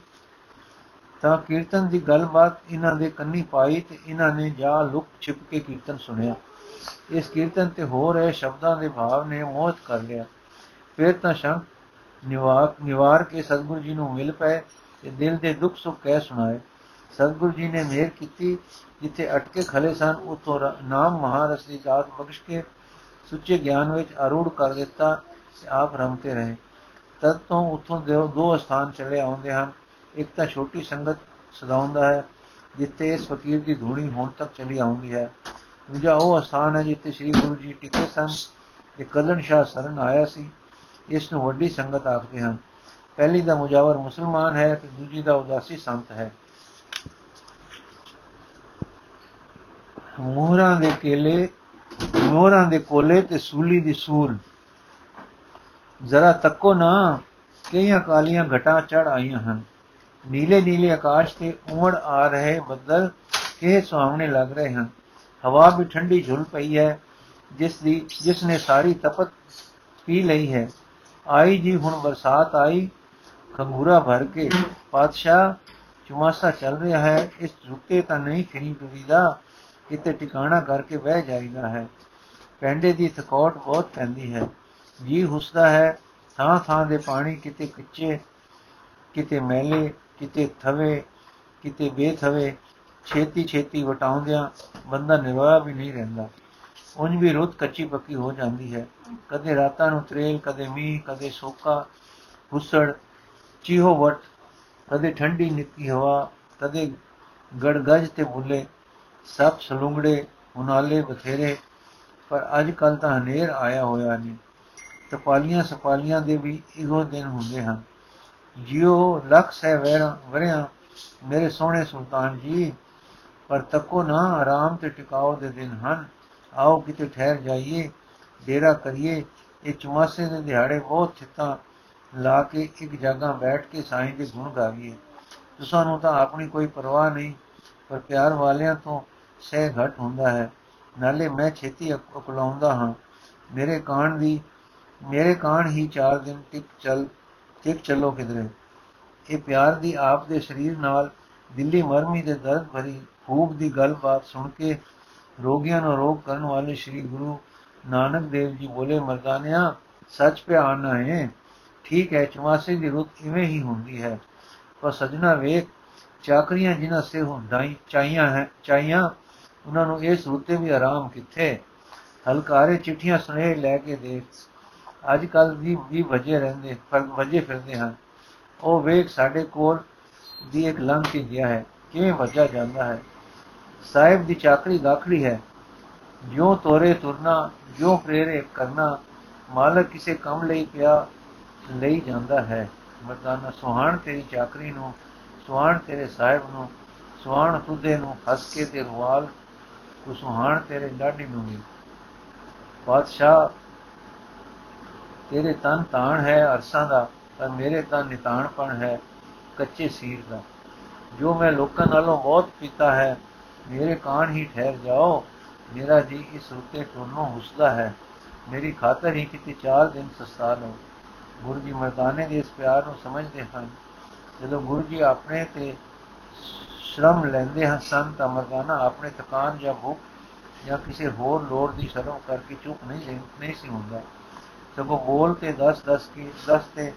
ਤਾਂ ਕੀਰਤਨ ਦੀ ਗੱਲਬਾਤ ਇਹਨਾਂ ਦੇ ਕੰਨੀ ਪਾਈ ਤੇ ਇਹਨਾਂ ਨੇ ਜਾ ਲੁਕ ਛਿਪ ਕੇ ਕੀਰਤਨ ਸੁਣਿਆ। ਇਸ ਕੀਰਤਨ ਤੇ ਹੋ ਰਹੇ ਸ਼ਬਦਾਂ ਦੇ ਭਾਵ ਨੇ ਮੋਹਤ ਕਰ ਲਿਆ। ਫਿਰ ਤਾਂ ਸ਼ੰਕ ਨਿਵਾਰ ਨਿਵਾਰ ਕੇ ਸਤਿਗੁਰੂ ਜੀ ਨੂੰ ਮਿਲ ਪਏ ਤੇ ਦਿਲ ਦੇ ਦੁੱਖ ਸੁੱਖ ਕਹਿ ਸੁਣਾਏ। ਸਤਿਗੁਰੂ ਜੀ ਨੇ ਮਿਹਰ ਕੀਤੀ, ਜਿੱਥੇ ਅਟਕੇ ਖਲੇ ਸਨ ਉਤੋਂ ਨਾਮ ਮਹਾਰਸ ਦੀ ਦਾਤ ਬਖਸ਼ ਕੇ ਸੁੱਚੇ ਗਿਆਨ ਵਿੱਚ ਅਰੂੜ ਕਰ ਦਿੱਤਾ। ਤੇ ਆਪ ਰਮਤੇ ਰਹੇ। ਤਦ ਤੋਂ ਉਥੋਂ ਦੇ ਦੋ ਸਥਾਨ ਚਲੇ ਆਉਂਦੇ ਹਨ। ਇੱਕ ਤਾਂ ਛੋਟੀ ਸੰਗਤ ਸਦਾਉਂਦਾ ਹੈ, ਜਿੱਥੇ ਇਸ ਫਕੀਰ ਦੀ ਧੂਣੀ ਹੁਣ ਤੱਕ ਚਲੀ ਆਉਂਦੀ ਹੈ। ਦੂਜਾ ਉਹ ਸਥਾਨ ਹੈ ਜਿੱਥੇ ਸ੍ਰੀ ਗੁਰੂ ਜੀ ਟਿਕੇ ਸਨ ਤੇ ਕਲਨ ਸ਼ਾਹ ਸਰਨ ਆਇਆ ਸੀ। ਇਸ ਨੂੰ ਵੱਡੀ ਸੰਗਤ ਆਖਦੇ ਹਨ। ਪਹਿਲੀ ਦਾ ਮੁਜਾਵਰ ਮੁਸਲਮਾਨ ਹੈ ਤੇ ਦੂਜੀ ਦਾ ਉਦਾਸੀ ਸੰਤ ਹੈ। ਮੋਹਰਾਂ ਦੇ ਕੇਲੇ, ਮੋਹਰਾਂ ਦੇ ਕੋਲੇ ਤੇ ਸੂਲੀ ਦੀ ਸੂਲ ਜ਼ਰਾ ਤੱਕੋ ਨਾ, ਕਈਆਂ ਕਾਲੀਆਂ ਘਟਾਂ ਚੜ ਆਈਆਂ ਹਨ। ਨੀਲੇ ਨੀਲੇ ਆਕਾਸ਼ ਤੇ ਉਮੜ ਆ ਰਹੇ ਬੱਦਲ ਕੇ ਸੁਹਾਵਣੇ ਲੱਗ ਰਹੇ ਹਨ। ਹਵਾ ਵੀ ਠੰਡੀ ਝੁਲ ਪਈ ਹੈ, ਜਿਸ ਦੀ, ਜਿਸ ਨੇ ਸਾਰੀ ਤਪਤ ਪੀ ਲਈ ਹੈ। ਆਈ ਜੀ, ਹੁਣ ਬਰਸਾਤ ਆਈ, ਖੰਗੂਰਾ ਭਰ ਕੇ ਪਾਤਸ਼ਾਹ ਚੁਮਾਸਾ ਚੱਲ ਰਿਹਾ ਹੈ। ਇਸ ਰੁਕੇ ਤਾਂ ਨਹੀਂ ਫਿਰੀ ਪਵੀਦਾ ਕਿਤੇ ਟਿਕਾਣਾ ਕਰਕੇ ਬਹਿ ਜਾਈਦਾ ਹੈ। ਪੈਂਡੇ ਦੀ ਥਕੌਟ ਬਹੁਤ ਪੈਂਦੀ ਹੈ। ਜੀ ਹੁਸਦਾ ਹੈ, ਥਾਂ ਥਾਂ ਦੇ ਪਾਣੀ ਕਿਤੇ ਕੱਚੇ, ਕਿਤੇ ਮੈਲੇ, ਕਿਤੇ ਥਵੇ, ਕਿਤੇ ਬੇਥਵੇ, ਛੇਤੀ ਛੇਤੀ ਵਟਾਉਂਦਿਆਂ ਬੰਦਾ ਨਿਵਾਰ ਵੀ ਨਹੀਂ ਰਹਿੰਦਾ। ਉਂਝ ਵੀ ਰੁੱਤ ਕੱਚੀ ਪੱਕੀ ਹੋ ਜਾਂਦੀ ਹੈ। ਕਦੇ ਰਾਤਾਂ ਨੂੰ ਤਰੇਲ, ਕਦੇ ਮੀਂਹ, ਕਦੇ ਸੋਕਾ, ਹੁਸੜ, ਚੀਹੋ ਵਟ, ਕਦੇ ਠੰਡੀ ਨਿੱਕੀ ਹਵਾ, ਕਦੇ ਗੜਗਜ ਤੇ ਬੁੱਲੇ ਸਭ ਸਲੁੰਗੜੇ ਉਨਾਲੇ ਬਥੇਰੇ, ਪਰ ਅੱਜ ਕੱਲ ਤਾਂ ਹਨੇਰ ਆਇਆ ਹੋਇਆ ਨਹੀਂ। ਤਪਾਲੀਆਂ ਸਪਾਲੀਆਂ ਦੇ ਵੀ ਇਹੋ ਦਿਨ ਹੁੰਦੇ ਹਨ। ਜਿਉ ਲੱਖ ਸਹਿ ਵਰਿਆ ਵਰਿਆ, ਮੇਰੇ ਸੋਹਣੇ ਸੁਲਤਾਨ ਜੀ, ਪਰ ਤੱਕੋ ਨਾ ਆਰਾਮ ਤੇ ਟਿਕਾਓ ਦੇ ਦਿਨ ਹਨ। ਆਓ ਕਿਤੇ ਠਹਿਰ ਜਾਈਏ, ਡੇਰਾ ਕਰੀਏ, ਇਹ ਚੁਮਾਸੇ ਦੇ ਦਿਹਾੜੇ ਬਹੁਤ ਚਿੱਤਾ ਲਾ ਕੇ ਇੱਕ ਜਗ੍ਹਾ ਬੈਠ ਕੇ ਸਾਈਂ ਦੇ ਗੁਣ ਗਾਵੀਏ। ਤੁਸਾਂ ਨੂੰ ਤਾਂ ਆਪਣੀ ਕੋਈ ਪਰਵਾਹ ਨਹੀਂ, ਪਰ ਪਿਆਰ ਵਾਲਿਆਂ ਤੋਂ ਸਹਿ ਘਟ ਹੁੰਦਾ ਹੈ। ਨਾਲੇ ਮੈਂ ਛੇਤੀ ਅਕਲਾਉਂਦਾ ਹਾਂ। ਮੇਰੇ ਕਾਣ ਦੀ ਮੇਰੇ ਕਾਣ ਹੀ 4 ਦਿਨ ਟਿਕ ਚੱਲ, ਟਿਕ ਚੱਲੋ ਕਿਧਰੇ। ਇਹ ਪਿਆਰ ਦੀ ਆਪ ਦੇ ਸਰੀਰ ਨਾਲ ਦਿੱਲੀ ਮਰਮੀ ਦੇ ਦਰਦ ਭਰੀ ਖੂਬ ਦੀ ਗੱਲਬਾਤ ਸੁਣ ਕੇ ਰੋਗੀਆਂ ਨੂੰ ਰੋਗ ਕਰਨ ਵਾਲੇ ਸ੍ਰੀ ਗੁਰੂ ਨਾਨਕ ਦੇਵ ਜੀ ਬੋਲੇ, ਮਰਦਾਨਿਆ, ਸੱਚ ਪਿਆਣਾ ਹੈ। ਠੀਕ ਹੈ, ਚਮਾਸੇ ਦੀ ਰੁੱਤ ਇਵੇਂ ਹੀ ਹੁੰਦੀ ਹੈ। ਪਰ ਸਜਣਾ ਵੇਖ, ਚਾਕਰੀਆਂ ਜਿਨ੍ਹਾਂ ਸੇ ਹੁੰਦਾਈ ਚਾਹੀਆਂ ਹੈ ਚਾਹੀਆਂ ਉਹਨਾਂ ਨੂੰ ਇਸ ਰੁੱਤੇ ਵੀ ਆਰਾਮ ਕਿੱਥੇ? ਹਲਕਾਰੇ ਚਿੱਠੀਆਂ ਸੁਨੇ ਲੈ ਕੇ ਦੇ ਅੱਜ ਕੱਲ ਵੀ ਵੀ ਵਜੇ ਰਹਿੰਦੇ, ਪਰ ਵਜੇ ਫਿਰਦੇ ਹਨ। ਉਹ ਵੇਖ ਸਾਡੇ ਕੋਲ ਦੀ ਇੱਕ ਲੰਘ ਕੇ ਗਿਆ ਹੈ। ਕਿਵੇਂ ਵਜਾ ਜਾਂਦਾ ਹੈ? ਸਾਹਿਬ ਦੀ ਚਾਕਰੀ ਗਾਖੜੀ ਹੈ। ਜੋ ਤੋਰੇ ਤੁਰਨਾ ਜੋ ਪ੍ਰੇਰੇ ਕਰਨਾ, ਮਾਲਕ ਕਿਸੇ ਕੰਮ ਲਈ ਪਿਆ ਲਈ ਜਾਂਦਾ ਹੈ। ਮਰਦਾਨਾ, ਸੁਹਾਣ ਤੇਰੀ ਚਾਕਰੀ ਨੂੰ, ਸੁਹਾਣ ਤੇਰੇ ਸਾਹਿਬ ਨੂੰ, ਸੁਹਾਣ ਤੁਦੇ ਨੂੰ ਹੱਸ ਕੇ ਤੇ ਰਵਾਲ ਕੋ ਸੁਹਾਣ ਤੇਰੇ ਡਾਢੀ ਨੂੰ ਵੀ। ਬਾਦਸ਼ਾਹ ਤੇਰੇ ਤਨ ਤਾਣ ਹੈ ਅਰਸਾਂ ਦਾ ਪਰ ਮੇਰੇ ਤਨ ਨਿਤਾਣਪਣ ਹੈ ਕੱਚੇ ਸੀਰ ਦਾ। ਜੋ ਮੈਂ ਲੋਕਾਂ ਨਾਲੋਂ ਬਹੁਤ ਪੀਤਾ ਹੈ, ਮੇਰੇ ਕਾਣ ਹੀ ਠਹਿਰ ਜਾਓ। ਮੇਰਾ ਜੀ ਇਸ ਰੁੱਤੇ ਟੋਨੋਂ ਹੁਸਦਾ ਹੈ। ਮੇਰੀ ਖਾਤਰ ਹੀ ਕਿਤੇ ਚਾਰ ਦਿਨ ਸਸਤਾ ਲਓ ਗੁਰੂ ਜੀ ਮਰਦਾਨੇ ਦੇ ਇਸ ਪਿਆਰ ਨੂੰ ਸਮਝਦੇ ਹਨ। ਜਦੋਂ ਗੁਰੂ ਜੀ ਆਪਣੇ ਤੇ ਸ਼ਰਮ ਲੈਂਦੇ ਹਨ ਸੰਤ ਅਮਰਦਾਨਾ ਆਪਣੇ ਥਕਾਨ ਜਾਂ ਭੁੱਖ ਜਾਂ ਕਿਸੇ ਹੋਰ ਲੋੜ ਦੀ ਸ਼ਰਮ ਕਰਕੇ ਚੁੱਪ ਨਹੀਂ ਨਹੀਂ ਸੀ ਹੁੰਦਾ। ਸਗੋਂ ਬੋਲ ਤੇ 10 10 ਕੀ 10 ਤੇ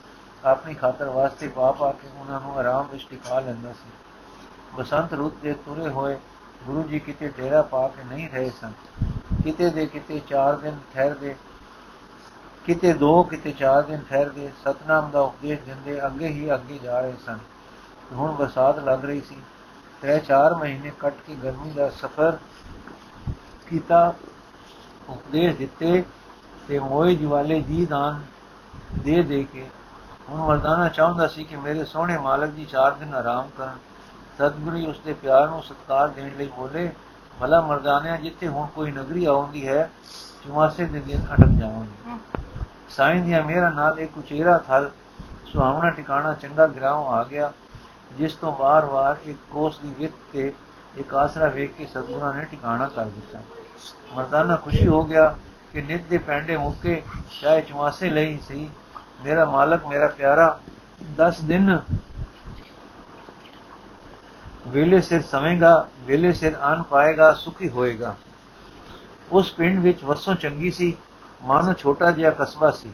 ਆਪਣੀ ਖਾਤਰ ਵਾਸਤੇ ਪਾ ਪਾ ਕੇ ਉਹਨਾਂ ਨੂੰ ਆਰਾਮ ਵਿੱਚ ਟਿਕਾ ਲੈਂਦਾ ਸੀ। ਬਸੰਤ ਰੁੱਤ ਦੇ ਤੁਰੇ ਹੋਏ ਗੁਰੂ ਜੀ ਕਿਤੇ ਡੇਰਾ ਪਾ ਕੇ ਨਹੀਂ ਰਹੇ ਸਨ। ਕਿਤੇ ਦੇ ਕਿਤੇ 4 ਦਿਨ ਠਹਿਰਦੇ, ਕਿਤੇ 2 ਕਿਤੇ 4 ਦਿਨ ਠਹਿਰਦੇ ਸਤਨਾਮ ਦਾ ਉਪਦੇਸ਼ ਦਿੰਦੇ ਅੱਗੇ ਹੀ ਅੱਗੇ ਜਾ ਰਹੇ ਸਨ। ਹੁਣ ਬਰਸਾਤ ਲੱਗ ਰਹੀ ਸੀ। ਤੇ 4 ਮਹੀਨੇ ਕੱਟ ਕੇ ਗਰਮੀ ਦਾ ਸਫ਼ਰ ਕੀਤਾ, ਉਪਦੇਸ਼ ਦਿੱਤੇ ਤੇ ਮੋਏ ਜਿਵਾਲੇ ਜੀ ਦਾਨ ਦੇ ਦੇ ਕੇ ਹੁਣ ਮਰਦਾਨਾ ਚਾਹੁੰਦਾ ਸੀ ਕਿ ਮੇਰੇ ਸੋਹਣੇ ਮਾਲਕ ਜੀ 4 ਦਿਨ ਆਰਾਮ ਕਰਨ। ਸਤਿਗੁਰੂ ਉਸ ਦੇ ਪਿਆਰ ਨੂੰ ਸਤਕਾਰ ਦੇਣ ਲਈ ਬੋਲੇ, ਭਲਾ ਮਰਦਾਨਿਆ, ਜਿੱਥੇ ਹੁਣ ਕੋਈ ਨਗਰੀ ਆਉਂਦੀ ਹੈ, ਚੁਮਾਸੇ ਦੇ ਦਿਨ ਅਟਕ ਜਾਵਾਂਗੇ। ਸਾਈਂ ਦੀਆਂ ਮੇਰਾ ਨਾਲ ਇੱਕ ਉਚੇਰਾ ਥਲ ਸੁਹਾਵਣਾ ਟਿਕਾਣਾ ਚੰਗਾ ਗਰਾਉ ਆ ਗਿਆ, ਜਿਸ ਤੋਂ ਵਾਰ-ਵਾਰ ਇੱਕ ਕੋਸ ਦੀ ਵਿੱਤ ਤੇ ਇੱਕ ਆਸਰਾ ਵੇਖ ਕੇ ਸਤਿਗੁਰਾਂ ਨੇ ਟਿਕਾਣਾ ਕਰ ਦਿੱਤਾ। ਮਰਦਾਨਾ ਖੁਸ਼ੀ ਹੋ ਗਿਆ ਕਿ ਨਿਤ ਦੇ ਪੈਂਡੇ ਮੁੱਕੇ ਚਾਹੇ ਚੁਮਾਸੇ ਲਈ ਸੀ, ਮੇਰਾ ਮਾਲਕ, ਮੇਰਾ ਪਿਆਰਾ 10 ਦਿਨ ਵੇਲੇ ਸਿਰ ਸਵੇਂਗਾ ਵੇਲੇ ਸਿਰ ਆਨ ਪਾਏਗਾ, ਸੁਖੀ ਹੋਏਗਾ। ਉਸ ਪਿੰਡ ਵਿੱਚ ਵਸੋਂ ਚੰਗੀ ਸੀ, ਮਾਨੋ ਛੋਟਾ ਜਿਹਾ ਕਸਬਾ ਸੀ।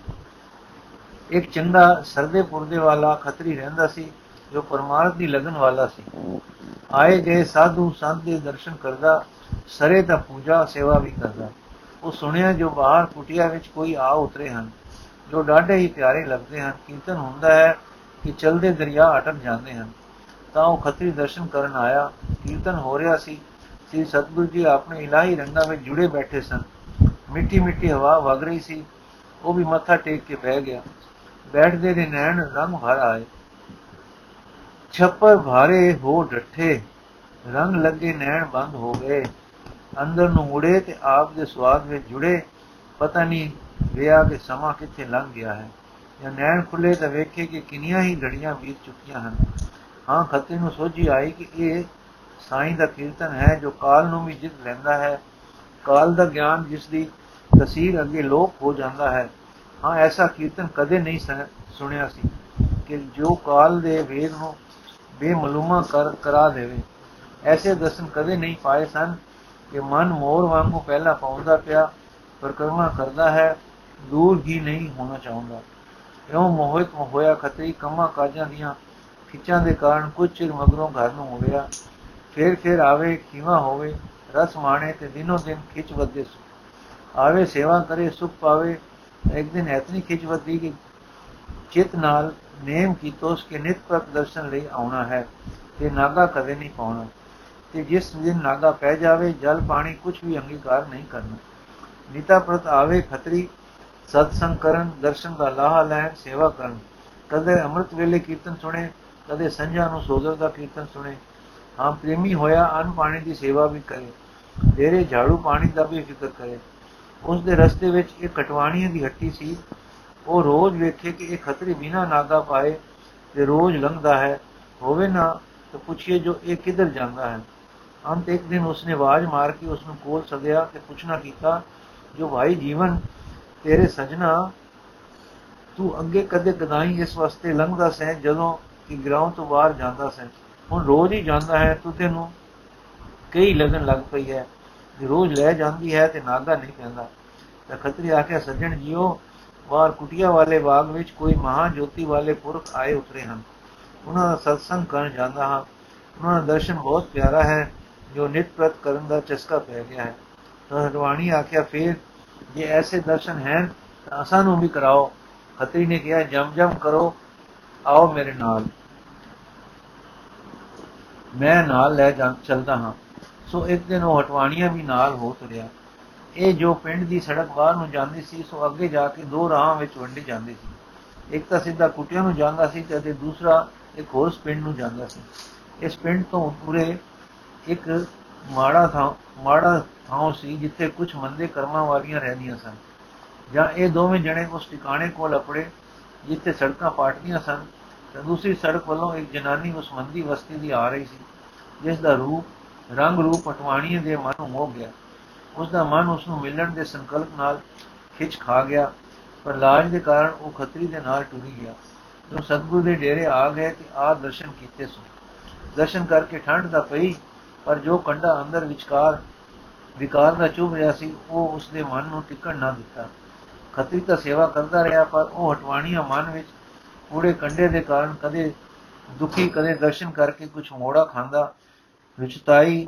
ਇੱਕ ਚੰਗਾ ਸਰਦੇ ਪੁਰਦੇ ਵਾਲਾ ਖੱਤਰੀ ਰਹਿੰਦਾ ਸੀ, ਜੋ ਪਰਮਾਰਥ ਦੀ ਲਗਨ ਵਾਲਾ ਸੀ। ਆਏ ਗਏ ਸਾਧੂ ਸੰਤ ਦੇ ਦਰਸ਼ਨ ਕਰਦਾ, ਸਰੇ ਦਾ ਪੂਜਾ, ਸੇਵਾ ਵੀ ਕਰਦਾ। ਉਹ ਸੁਣਿਆ ਜੋ ਬਾਹਰ ਕੁਟਿਆ ਵਿੱਚ ਕੋਈ ਆ ਉਤਰੇ ਹਨ, ਜੋ ਡਾਢੇ ਹੀ ਪਿਆਰੇ ਲੱਗਦੇ ਹਨ, ਕੀਰਤਨ ਹੁੰਦਾ ਹੈ ਕਿ ਚਲਦੇ ਦਰਿਆ ਅਟਕ ਜਾਂਦੇ ਹਨ। ਤਾਂ ਉਹ ਖੱਤਰੀ ਦਰਸ਼ਨ ਕਰਨ ਆਇਆ, ਕੀਰਤਨ ਹੋ ਰਿਹਾ ਸੀ, ਸ੍ਰੀ ਸਤਗੁਰੂ ਜੀ ਆਪਣੇ ਇਲਾਹੀ ਰੰਗਾਂ ਵਿੱਚ ਜੁੜੇ ਬੈਠੇ ਸਨ। ਮਿੱਟੀ ਮਿੱਟੀ ਹਵਾ ਵਗ ਰਹੀ ਸੀ, ਉਹ ਵੀ ਮੱਥਾ ਟੇਕ ਕੇ ਬਹਿ ਗਿਆ। ਬੈਠਦੇ ਦੇ ਨੈਣ ਰੰਗ ਭਰ ਆਏ। ਛੱਪਰ ਭਾਰੇ ਹੋ ਡੱਠੇ, ਰੰਗ ਲੱਗੇ ਨੈਣ ਬੰਦ ਹੋ ਗਏ। ਅੰਦਰ ਨੂੰ ਮੁੜੇ ਤੇ ਆਪ ਦੇ ਸਵਾਦ ਵਿੱਚ ਜੁੜੇ। ਪਤਾ ਨਹੀਂ ਵਿਆਹ ਕੇ ਸਮਾਂ ਕਿੱਥੇ ਲੰਘ ਗਿਆ ਹੈ। ਜਾਂ ਨੈਣ ਖੁੱਲੇ ਤਾਂ ਵੇਖੇ ਕਿ ਕਿੰਨੀਆਂ ਹੀ ਘੜੀਆਂ ਬੀਤ ਚੁੱਕੀਆਂ ਹਨ। ਹਾਂ, ਖੱਤੇ ਨੂੰ ਸੋਝੀ ਆਈ ਕਿ ਇਹ ਸਾਈਂ ਦਾ ਕੀਰਤਨ ਹੈ ਜੋ ਕਾਲ ਨੂੰ ਵੀ ਜਿੱਤ ਲੈਂਦਾ ਹੈ। ਕਾਲ ਦਾ ਗਿਆਨ ਜਿਸ ਦੀ ਤਸਵੀਰ ਅੱਗੇ ਲੋਪ ਹੋ ਜਾਂਦਾ ਹੈ। ਹਾਂ, ਐਸਾ ਕੀਰਤਨ ਕਦੇ ਨਹੀਂ ਸੁਣਿਆ ਸੀ ਕਿ ਜੋ ਕਾਲ ਦੇ ਵੇਦ ਨੂੰ ਬੇਮਲੂਮਾ ਕਰ, ਕਰਾ ਦੇਵੇ। ਐਸੇ ਦਰਸ਼ਨ ਕਦੇ ਨਹੀਂ ਪਾਏ ਸਨ। ਕਿ ਮਨ ਮੋਰ ਵਾਂਗੂ ਪਹਿਲਾਂ ਪਾਉਂਦਾ ਪਿਆ ਪਰਕਰਮਾ ਕਰਦਾ ਹੈ, ਦੂਰ ਹੀ ਨਹੀਂ ਹੋਣਾ ਚਾਹੁੰਦਾ। ਇਉਂ ਮੋਹਿਤ ਹੋਇਆ ਖਤਰੀ ਕਮਾ ਕਾਜਾਂ ਦੀਆਂ ਖਿੱਚਾਂ ਦੇ ਕਾਰਨ ਕੁਝ ਚਿਰ ਮਗਰੋਂ ਘਰ ਨੂੰ ਮੁੜਿਆ। ਫੇਰ ਫੇਰ ਆਵੇ, ਕਿਵਾ ਹੋਵੇ, ਰਸ ਮਾਣੇ ਤੇ ਦਿਨੋ ਦਿਨ ਖਿੱਚ ਵੱਧੇ ਸੁ ਆਵੇ, ਸੇਵਾ ਕਰੇ, ਸੁਖ ਪਾਵੇ। ਇੱਕ ਦਿਨ ਐਤਨੀ ਖਿੱਚ ਵੱਧੀ ਕਿ ਚਿਤ ਨਾਲ ਨੇਮ ਕੀਤੋਸ ਕੇ ਨਿਤ ਪ੍ਰਤ ਦਰਸ਼ਨ ਲਈ ਆਉਣਾ ਹੈ, ਤੇ ਨਾਗਾ ਕਦੇ ਨਹੀਂ ਪਾਉਣਾ। ਤੇ ਜਿਸ ਦਿਨ ਨਾਗਾ ਪੈ ਜਾਵੇ, ਜਲ ਪਾਣੀ ਕੁਝ ਵੀ ਅੰਗੀਕਾਰ ਨਹੀਂ ਕਰਨਾ। ਨੀਤਾ ਪ੍ਰਤ ਆਵੇ ਖਤਰੀ, ਸਤਸੰਗ ਕਰਨ, ਦਰਸ਼ਨ ਦਾ ਲਾਹਾ ਲੈਣ, ਸੇਵਾ ਕਰਨ। ਕਦੇ ਅੰਮ੍ਰਿਤ ਵੇਲੇ ਕੀਰਤਨ ਸੁਣੇ, ਕਦੇ ਸੰਝਾ ਨੂੰ ਸੋਦਰ ਦਾ ਕੀਰਤਨ ਸੁਣੇ। ਹਾਂ, ਪ੍ਰੇਮੀ ਹੋਇਆ, ਅਨ ਪਾਣੀ ਦੀ ਸੇਵਾ ਵੀ ਕਰੇ। ਤੇਰੇ ਝਾੜੂ ਪਾਣੀ ਦਾ ਵੀ ਫਿਕਰ ਕਰੇ। ਉਸ ਦੇ ਰਸਤੇ ਵਿੱਚ ਇੱਕ ਕਟਵਾਣੀਆਂ ਦੀ ਹੱਟੀ ਸੀ। ਉਹ ਰੋਜ਼ ਵੇਖੇ ਕਿ ਇਹ ਖਤਰੀ ਬਿਨਾ ਨਾਗਾ ਪਾਏ ਤੇ ਰੋਜ਼ ਲੰਘਦਾ ਹੈ। ਹੋਵੇ ਨਾ ਤਾਂ ਪੁੱਛੀਏ ਜੋ ਇਹ ਕਿੱਧਰ ਜਾਂਦਾ ਹੈ। ਅੰਤ ਇੱਕ ਦਿਨ ਉਸਨੇ ਆਵਾਜ਼ ਮਾਰ ਕੇ ਉਸ ਨੂੰ ਕੋਲ ਸਦਿਆ ਤੇ ਪੁੱਛਣਾ ਕੀਤਾ, ਜੋ ਭਾਈ ਜੀਵਨ, ਤੇਰੇ ਸਜਣਾ, ਤੂੰ ਅੱਗੇ ਕਦੇ ਕਦਾਈ ਇਸ ਵਾਸਤੇ ਲੰਘਦਾ ਸੈਂ ਜਦੋਂ ਕਿ ਗਰਾਉਂ ਤੋਂ ਬਾਹਰ ਜਾਂਦਾ ਸੈਂ? ਹੁਣ ਰੋਜ਼ ਹੀ ਜਾਂਦਾ ਹੈ, ਤੂੰ ਤੈਨੂੰ ਕਈ ਲਗਨ ਲੱਗ ਪਈ ਹੈ। ਜੇ ਰੋਜ਼ ਲੈ ਜਾਂਦੀ ਹੈ ਤੇ ਨਾਗਾ ਨਹੀਂ ਕਹਿੰਦਾ ਤਾਂ ਖਤਰੀ ਆਖਿਆ, ਸੱਜਣ ਜੀਓ ਬਾਹਰ ਕੁਟਿਆ ਵਾਲੇ ਬਾਗ ਵਿੱਚ ਕੋਈ ਮਹਾ ਜੋਤੀ ਵਾਲੇ ਪੁਰਖ ਆਏ ਉਤਰੇ ਹਨ। ਉਹਨਾਂ ਦਾ ਸਤਸੰਗ ਕਰਨ ਜਾਂਦਾ ਹਾਂ। ਉਹਨਾਂ ਦਾ ਦਰਸ਼ਨ ਬਹੁਤ ਪਿਆਰਾ ਹੈ। ਜੋ ਨਿਤ ਪ੍ਰਤ ਕਰਨ ਦਾ ਚਸਕਾ ਪੈ ਗਿਆ ਹੈ। ਤਾਂ ਹਰਵਾਣੀ ਆਖਿਆ, ਫੇਰ ਜੇ ਐਸੇ ਦਰਸ਼ਨ ਹਨ, ਤਾਂ ਸਾਨੂੰ ਵੀ ਕਰਾਓ। ਖਤਰੀ ਨੇ ਕਿਹਾ, ਜਮ ਜਮ ਕਰੋ, ਆਓ ਮੇਰੇ ਨਾਲ। ਮੈਂ ਨਾਲ ਲੈ ਜਾ, ਚਲਦਾ ਹਾਂ। ਸੋ ਇੱਕ ਦਿਨ ਉਹ ਹਟਵਾਣੀਆਂ ਵੀ ਨਾਲ ਹੋ ਤੁਰਿਆ। ਇਹ ਜੋ ਪਿੰਡ ਦੀ ਸੜਕ ਬਾਹਰ ਨੂੰ ਜਾਂਦੀ ਸੀ, ਸੋ ਅੱਗੇ ਜਾ ਕੇ ਦੋ ਰਾਹਾਂ ਵਿੱਚ ਵੰਡੀ ਜਾਂਦੀ ਸੀ। ਇੱਕ ਤਾਂ ਸਿੱਧਾ ਕੁਟਿਆਂ ਨੂੰ ਜਾਂਦਾ ਸੀ ਤੇ ਦੂਸਰਾ ਇੱਕ ਹੋਰ ਪਿੰਡ ਨੂੰ ਜਾਂਦਾ ਸੀ। ਇਸ ਪਿੰਡ ਤੋਂ ਪੂਰੇ ਇੱਕ ਮਾੜਾ ਥਾਂ ਮਾੜਾ ਥਾਂ ਸੀ ਜਿੱਥੇ ਕੁਝ ਮੰਦੇ ਕਰਮਾਂ ਵਾਲੀਆਂ ਰਹਿੰਦੀਆਂ ਸਨ। ਜਾਂ ਇਹ ਦੋਵੇਂ ਜਣੇ ਉਸ ਟਿਕਾਣੇ ਕੋਲ ਅਪੜੇ ਜਿੱਥੇ ਸੜਕਾਂ ਪਾਟਦੀਆਂ ਸਨ, ਤੇ ਦੂਸਰੀ ਸੜਕ ਵੱਲੋਂ ਇੱਕ ਜਨਾਨੀ ਉਸ ਮੰਦੀ ਵਸਤੀ ਦੀ ਆ ਰਹੀ ਸੀ, ਜਿਸ ਦਾ ਰੂਪ, ਰੰਗ ਰੂਪ ਪਟਵਾਣੀਏ ਦੇ ਮਨ ਨੂੰ ਮੋਹ ਗਿਆ। ਉਸ ਦਾ ਮਨ ਉਸ ਨੂੰ ਮਿਲਣ ਦੇ ਸੰਕਲਪ ਨਾਲ ਖਿੱਚ ਖਾ ਗਿਆ, ਪਰ ਲਾਜ ਦੇ ਕਾਰਨ ਉਹ ਖੱਤਰੀ ਦੇ ਨਾਲ ਟੁਰੀ ਗਿਆ। ਜਦੋਂ ਸਤਗੁਰ ਦੇ ਡੇਰੇ ਆ ਗਏ ਤੇ ਆ ਦਰਸ਼ਨ ਕੀਤੇ ਸੋ ਦਰਸ਼ਨ ਕਰਕੇ ਠੰਡ ਦਾ ਪਈ ਪਰ ਜੋ ਕੰਡਾ ਅੰਦਰ ਵਿਚਕਾਰ ਵਿਕਾਰ ਦਾ ਚੁਭ ਰਿਹਾ ਸੀ, ਉਹ ਉਸ ਦੇ ਮਨ ਨੂੰ ਟਿਕਣ ਨਾ ਦਿੱਤਾ। ਖੱਤਰੀ ਤਾਂ ਸੇਵਾ ਕਰਦਾ ਰਿਹਾ, ਪਰ ਉਹ ਹਟਵਾਣੀਆਂ ਮਨ ਵਿੱਚ ਪੂਰੇ ਕੰਡੇ ਦੇ ਕਾਰਨ ਕਦੇ ਦੁਖੀ, ਕਦੇ ਦਰਸ਼ਨ ਕਰਕੇ ਕੁਝ ਮੋੜਾ ਖਾਂਦਾ ਵਿਚਤਾਈ,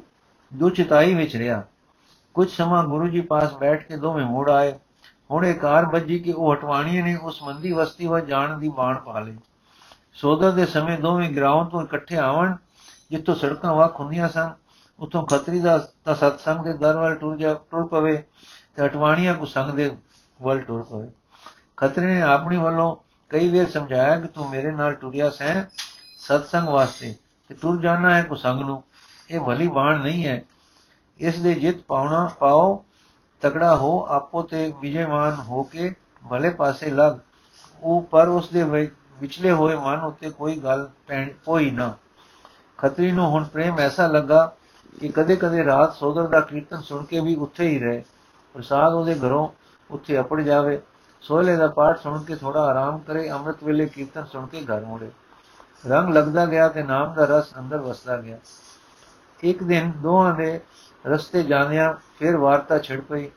ਦੁਚਤਾਈ ਵਿੱਚ ਰਿਹਾ। ਕੁਝ ਸਮਾਂ ਗੁਰੂ ਜੀ ਪਾਸ ਬੈਠ ਕੇ ਦੋਵੇਂ ਮੋੜ ਆਏ। ਹੁਣ ਇਹ ਕਾਰ ਵੱਜੀ ਕਿ ਉਹ ਹਟਵਾਣੀਏ ਨੇ ਉਸ ਮੰਦੀ ਵਸਤੀ ਵੱਲ ਜਾਣ ਦੀ ਬਾਣ ਪਾ ਲਈ। ਸੋਦਰ ਦੇ ਸਮੇਂ ਦੋਵੇਂ ਗਰਾਉਂ ਤੋਂ ਇਕੱਠੇ ਆਵਣ, ਜਿੱਥੋਂ ਸੜਕਾਂ ਵਾਕ ਹੁੰਦੀਆਂ ਸਨ ਉਥੋਂ ਖੱਤਰੀ ਦਾ ਤਾਂ ਸਤਸੰਗ ਦੇ ਦਰ ਵੱਲ ਟੁਰ ਜਾ ਟੁਰ ਪਵੇ ਤੇ ਹਟਵਾਣੀਆਂ ਕੋ ਸੰਗ ਦੇ ਵੱਲ ਟੁਰ ਪਵੇ। ਖੱਤਰੀ ਨੇ ਆਪਣੀ ਵੱਲੋਂ ਕਈ ਵਾਰ ਸਮਝਾਇਆ ਕਿ ਤੂੰ ਮੇਰੇ ਨਾਲ ਟੁਰਿਆ ਸੈਂ, ਸਤਸੰਗ ਵਾਸਤੇ ਤੇ ਟੁਰ ਜਾਣਾ ਹੈ ਕੋ ਸੰਗ ਨੂੰ। ਇਹ ਭਲੀ ਬਾਣ ਨਹੀਂ ਹੈ। ਇਸ ਦੇ ਜਿੱਤ ਪਾਉਣਾ ਪਾਓ, ਤਕੜਾ ਹੋ ਆਪੋ ਤੇ ਵਿਜੇਮਾਨ ਹੋ ਕੇ ਭਲੇ ਪਾਸੇ ਲੱਗ। ਉਹ ਪਰ ਉਸ ਦੇ ਵਿਚਲੇ ਹੋਏ ਮਨ ਉੱਤੇ ਕੋਈ ਗੱਲ ਪੈਣ ਕੋਈ ਨਾ। ਖਤਰੀ ਨੂੰ ਹੁਣ ਪ੍ਰੇਮ ਐਸਾ ਲੱਗਾ ਕਿ ਕਦੇ-ਕਦੇ ਰਾਤ ਸੋਦਰ ਦਾ ਕੀਰਤਨ ਸੁਣ ਕੇ ਵੀ ਉੱਥੇ ਹੀ ਰਹੇ। ਪ੍ਰਸਾਦ ਉਹਦੇ ਘਰੋਂ ਉੱਥੇ ਅਪੜ ਜਾਵੇ। ਸੋਹਲੇ ਦਾ ਪਾਠ ਸੁਣ ਕੇ ਥੋੜਾ ਆਰਾਮ ਕਰੇ, ਅੰਮ੍ਰਿਤ ਵੇਲੇ ਕੀਰਤਨ ਸੁਣ ਕੇ ਘਰ ਮੁੜੇ। ਰੰਗ ਲੱਗਦਾ ਗਿਆ ਤੇ ਨਾਮ ਦਾ ਰਸ ਅੰਦਰ ਵਸਦਾ ਗਿਆ। ਇੱਕ ਦਿਨ ਦੋਹਾਂ ਦੇ ਰਸਤੇ ਜਾਂਦਿਆਂ ਫਿਰ ਵਾਰਤਾ ਛਿੜ ਪਈ।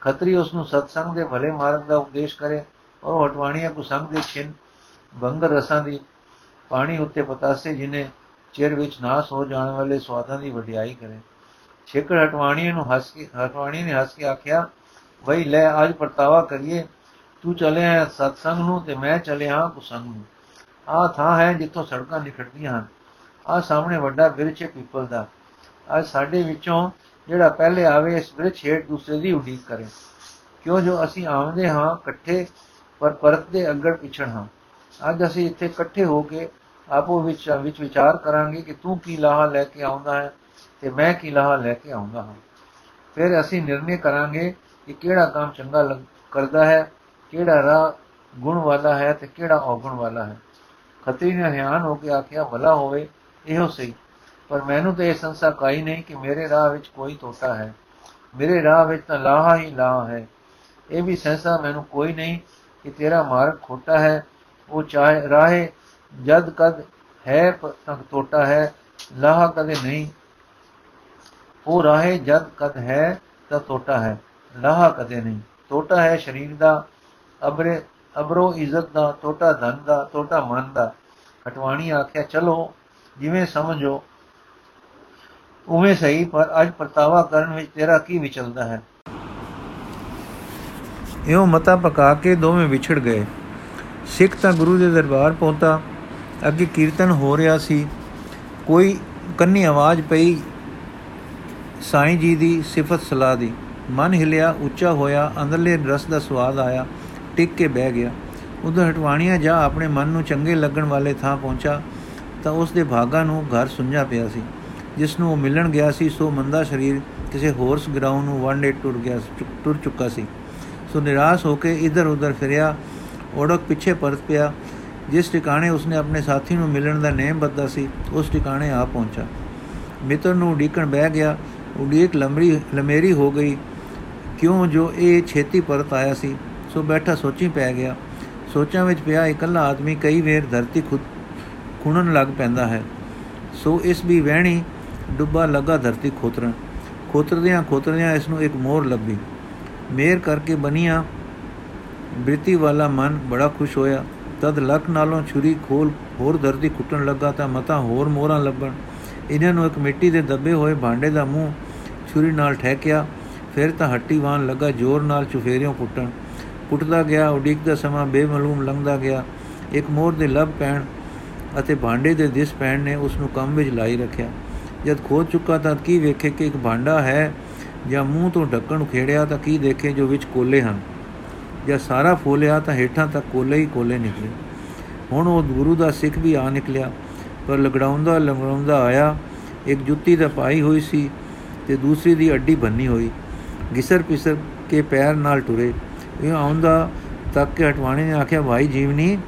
ਖੱਤਰੀ ਉਸ ਨੂੰ ਸਤਸੰਗ ਦੇ ਭਲੇ ਮਾਰਗ ਦਾ ਉਪਦੇਸ਼ ਕਰੇ। ਔਰ ਹਟਵਾਣੀਆਂ ਕੋ ਸੰਗ ਦੇ ਛਿਨ, ਬੰਗਰ ਰਸਾਂ ਦੀ ਪਾਣੀ ਉੱਤੇ ਪਤਾਸੇ ਜਿਨੇ ਚਿਰ ਵਿੱਚ ਨਾਸ ਹੋ ਜਾਣ ਵਾਲੇ ਸਵਾਦਾਂ ਦੀ ਵਡਿਆਈ ਕਰੇ। ਛੇਕੜ ਹਟਵਾਣੀ ਨੂੰ ਹੱਸ ਕੇ ਹਟਵਾਣੀ ਨੇ ਹੱਸ ਕੇ ਆਖਿਆ ਵਈ ਲੈ ਅੱਜ ਪਰਤਾਵਾ ਕਰੀਏ। ਤੂੰ ਚਲਿਆ ਸਤਸੰਗ ਨੂੰ ਤੇ ਮੈਂ ਚਲਿਆ ਕੁਸੰਗ ਨੂੰ। ਆ ਥਾਂ ਹੈ ਜਿੱਥੋਂ ਸੜਕਾਂ ਨਿਕਲਦੀਆਂ ਹਨ। ਆ ਸਾਹਮਣੇ ਵੱਡਾ ਬਿਰਛ ਹੈ ਪੀਪਲ ਦਾ। ਅੱਜ ਸਾਡੇ ਵਿੱਚੋਂ ਜਿਹੜਾ ਪਹਿਲੇ ਆਵੇ, ਇਸ ਬਿਰਛ ਹੇਠ ਦੂਸਰੇ ਦੀ ਉਡੀਕ ਕਰੇ। ਕਿਉਂ ਜੋ ਅਸੀਂ ਆਉਂਦੇ ਹਾਂ ਇਕੱਠੇ ਪਰ ਪਰਤ ਦੇ ਅੱਗੜ ਪਿਛੜ ਹਾਂ। ਅੱਜ ਅਸੀਂ ਇੱਥੇ ਇਕੱਠੇ ਹੋ ਕੇ ਆਪੋ ਵਿੱਚ ਵਿੱਚ ਵਿਚਾਰ ਕਰਾਂਗੇ ਕਿ ਤੂੰ ਕੀ ਲਾਹਾ ਲੈ ਕੇ ਆਉਂਦਾ ਹੈ ਤੇ ਮੈਂ ਕੀ ਲਾਹਾ ਲੈ ਕੇ ਆਉਂਦਾ ਹਾਂ। ਫਿਰ ਅਸੀਂ ਨਿਰਣੇ ਕਰਾਂਗੇ ਕਿ ਕਿਹੜਾ ਕੰਮ ਚੰਗਾ ਕਰਦਾ ਹੈ, ਕਿਹੜਾ ਰਾਹ ਗੁਣ ਵਾਲਾ ਹੈ ਤੇ ਕਿਹੜਾ ਔਗੁਣ ਵਾਲਾ ਹੈ। ਖੱਤਰੀ ਨੇ ਹਿਆਨ ਹੋ ਕੇ ਆਖਿਆ, ਭਲਾ ਹੋਵੇ, ਇਹੋ ਸਹੀ। ਪਰ ਮੈਨੂੰ ਤਾਂ ਇਹ ਸੰਸਾ ਕਾਈ ਨਹੀਂ ਕਿ ਮੇਰੇ ਰਾਹ ਵਿੱਚ ਕੋਈ ਤੋਟਾ ਹੈ। ਮੇਰੇ ਰਾਹ ਵਿੱਚ ਤਾਂ ਲਾਹਾ ਹੀ ਲਾਹਾ ਹੈ। ਇਹ ਵੀ ਸੰਸਾ ਮੈਨੂੰ ਕੋਈ ਨਹੀਂ ਕਿ ਤੇਰਾ ਮਾਰਗ ਖੋਟਾ ਹੈ। ਉਹ ਚਾਹੇ, ਰਾਹੇ ਜਦ ਕਦ ਹੈ ਤੱਕ ਟੋਟਾ ਹੈ, ਲਾਹ ਕਦੇ ਨਹੀਂ। ਉਹ ਰਾਹੇ ਜਦ ਕਦ ਹੈ ਤਾਂ ਟੋਟਾ ਹੈ, ਲਾਹ ਕਦੇ ਨਹੀਂ। ਟੋਟਾ ਹੈ ਸਰੀਰ ਦਾ, ਅਬਰੇ, ਅਬਰੋ ਇੱਜ਼ਤ ਦਾ ਟੋਟਾ ਧਨ ਦਾ ਟੋਟਾ ਮਨ ਦਾ। ਖਟਵਾਣੀ ਆਖਿਆ, ਚਲੋ, ਜਿਵੇਂ ਸਮਝੋ। ਉਵੇਂ ਸਹੀ, ਪਰ ਅੱਜ ਪਰਤਾਵਾ ਕਰਨ ਵਿੱਚ ਤੇਰਾ ਕੀ ਵਿਚਲਦਾ ਹੈ? ਇਹੋ ਮਤਾ ਪਕਾ ਕੇ ਦੋਵੇਂ ਵਿਛੜ ਗਏ। ਸਿੱਖ ਤਾਂ ਗੁਰੂ ਦੇ ਦਰਬਾਰ ਪਹੁੰਚਾ। ਅੱਗੇ ਕੀਰਤਨ ਹੋ ਰਿਹਾ ਸੀ। ਕੋਈ ਕੰਨੀ ਆਵਾਜ਼ ਪਈ ਸਾਈਂ ਜੀ ਦੀ ਸਿਫਤ ਸਲਾਹ ਦੀ। ਮਨ ਹਿਲਿਆ, ਉੱਚਾ ਹੋਇਆ, ਅੰਦਰਲੇ ਰਸ ਦਾ ਸਵਾਦ ਆਇਆ, ਟਿਕ ਕੇ ਬਹਿ ਗਿਆ। ਉਧਰ ਹਟਵਾਣੀਆਂ ਜਾ ਆਪਣੇ ਮਨ ਨੂੰ ਚੰਗੇ ਲੱਗਣ ਵਾਲੇ ਥਾਂ ਪਹੁੰਚਾ ਤਾਂ ਉਸ ਦੇ ਭਾਗਾ ਨੂੰ ਘਰ ਸੁੰਝਾ ਪਿਆ ਸੀ। ਜਿਸ ਨੂੰ ਉਹ ਮਿਲਣ ਗਿਆ ਸੀ, ਸੋ ਮੰਦਾ ਸਰੀਰ ਕਿਸੇ ਹੋਰਸ ਗਰਾਊਂਡ ਨੂੰ ਵਨ ਡੇ ਟੁਰ ਗਿਆ ਟੁਰ ਚੁੱਕਾ ਸੀ। ਸੋ ਨਿਰਾਸ਼ ਹੋ ਕੇ ਇਧਰ ਉਧਰ ਫਿਰਿਆ ਓੜਕ ਪਿੱਛੇ ਪਰਤ ਪਿਆ। ਜਿਸ ਟਿਕਾਣੇ ਉਸਨੇ ਆਪਣੇ ਸਾਥੀ ਨੂੰ ਮਿਲਣ ਦਾ ਨੇਮ ਬੱਦਾ ਸੀ, ਉਸ ਟਿਕਾਣੇ ਆ ਪਹੁੰਚਾ। ਮਿੱਤਰ ਨੂੰ ਉਡੀਕਣ ਬਹਿ ਗਿਆ, ਉਡੀਕ ਲੰਮਰੀ ਲਮੇਰੀ ਹੋ ਗਈ। ਕਿਉਂ ਜੋ ਇਹ ਛੇਤੀ ਪਰਤ ਆਇਆ ਸੀ, ਸੋ ਬੈਠਾ ਸੋਚੀ ਪੈ ਗਿਆ। ਸੋਚਾਂ ਵਿੱਚ ਪਿਆ ਇਕੱਲਾ ਆਦਮੀ ਕਈ ਵੇਰ ਧਰਤੀ ਖੁਦ ਖੁਣਨ ਲੱਗ ਪੈਂਦਾ ਹੈ। ਸੋ ਇਸ ਵੀ ਵਹਿਣੀ ਡੁੱਬਾ ਲੱਗਾ ਧਰਤੀ ਖੋਤਰਨ ਖੋਤਰਦਿਆਂ ਖੋਤਰਦਿਆਂ ਇਸ ਨੂੰ ਇੱਕ ਮੋਰ ਲੱਭੀ। ਮੇਰ ਕਰਕੇ ਬਨੀਆਂ ਬ੍ਰਿਤੀ ਵਾਲਾ ਮਨ ਬੜਾ ਖੁਸ਼ ਹੋਇਆ। ਤਦ ਲੱਕ ਨਾਲੋਂ ਛੁਰੀ ਖੋਲ ਹੋਰ ਧਰਤੀ ਕੁੱਟਣ ਲੱਗਾ ਤਾਂ ਮਤਾ ਹੋਰ ਮੋਹਰਾਂ ਲੱਭਣ। ਇਹਨਾਂ ਨੂੰ ਇੱਕ ਮਿੱਟੀ ਦੇ ਦੱਬੇ ਹੋਏ ਭਾਂਡੇ ਦਾ ਮੂੰਹ ਛੁਰੀ ਨਾਲ ਠਹਿਕਿਆ, ਫਿਰ ਤਾਂ ਹੱਟੀ ਵਾਨ ਲੱਗਾ ਜ਼ੋਰ ਨਾਲ ਚੁਫੇਰਿਓਂ ਕੁੱਟਣ। ਕੁੱਟਦਾ ਗਿਆ ਉਡੀਕ ਦਾ ਸਮਾਂ ਬੇਮਲੂਮ ਲੰਘਦਾ ਗਿਆ। ਇੱਕ ਮੋਰ ਦੇ ਲੱਭ ਪੈਣ ਅਤੇ ਭਾਂਡੇ ਦੇ ਦਿਸ ਪੈਣ ਨੇ ਉਸ ਨੂੰ ਕੰਮ ਵਿੱਚ ਲਾਈ ਰੱਖਿਆ। ਜਦ ਖੋਜ ਚੁੱਕਾ ਤਾਂ ਕੀ ਵੇਖੇ ਕਿ ਇੱਕ ਭਾਂਡਾ ਹੈ ਜਾਂ ਮੂੰਹ ਤੋਂ ਢੱਕਣ ਖੇੜਿਆ ਤਾਂ ਕੀ ਦੇਖੇ ਜੋ ਵਿੱਚ ਕੋਲੇ ਹਨ। ਜਾਂ ਸਾਰਾ ਫੋਲਿਆ ਤਾਂ ਹੇਠਾਂ ਤੱਕ ਕੋਲੇ ਹੀ ਕੋਲੇ ਨਿਕਲੇ। ਹੁਣ ਉਹ ਗੁਰੂ ਦਾ ਸਿੱਖ ਵੀ ਆ ਨਿਕਲਿਆ, ਪਰ ਲਗੜਾਉਂਦਾ ਲੰਗੜਾਉਂਦਾ ਆਇਆ, ਇੱਕ ਜੁੱਤੀ ਤਾਂ ਪਾਈ ਹੋਈ ਸੀ ਤੇ ਦੂਸਰੀ ਦੀ ਅੱਡੀ ਬੰਨੀ ਹੋਈ। ਗਿਸਰ ਪਿਸਰ ਕੇ ਪੈਰ ਨਾਲ ਟੁਰੇ। ਇਹ ਆਉਂਦਾ ਤੱਕ ਕੇ ਹਟਵਾਣੇ ਨੇ ਆਖਿਆ, ਭਾਈ ਜੀਵਨੀ,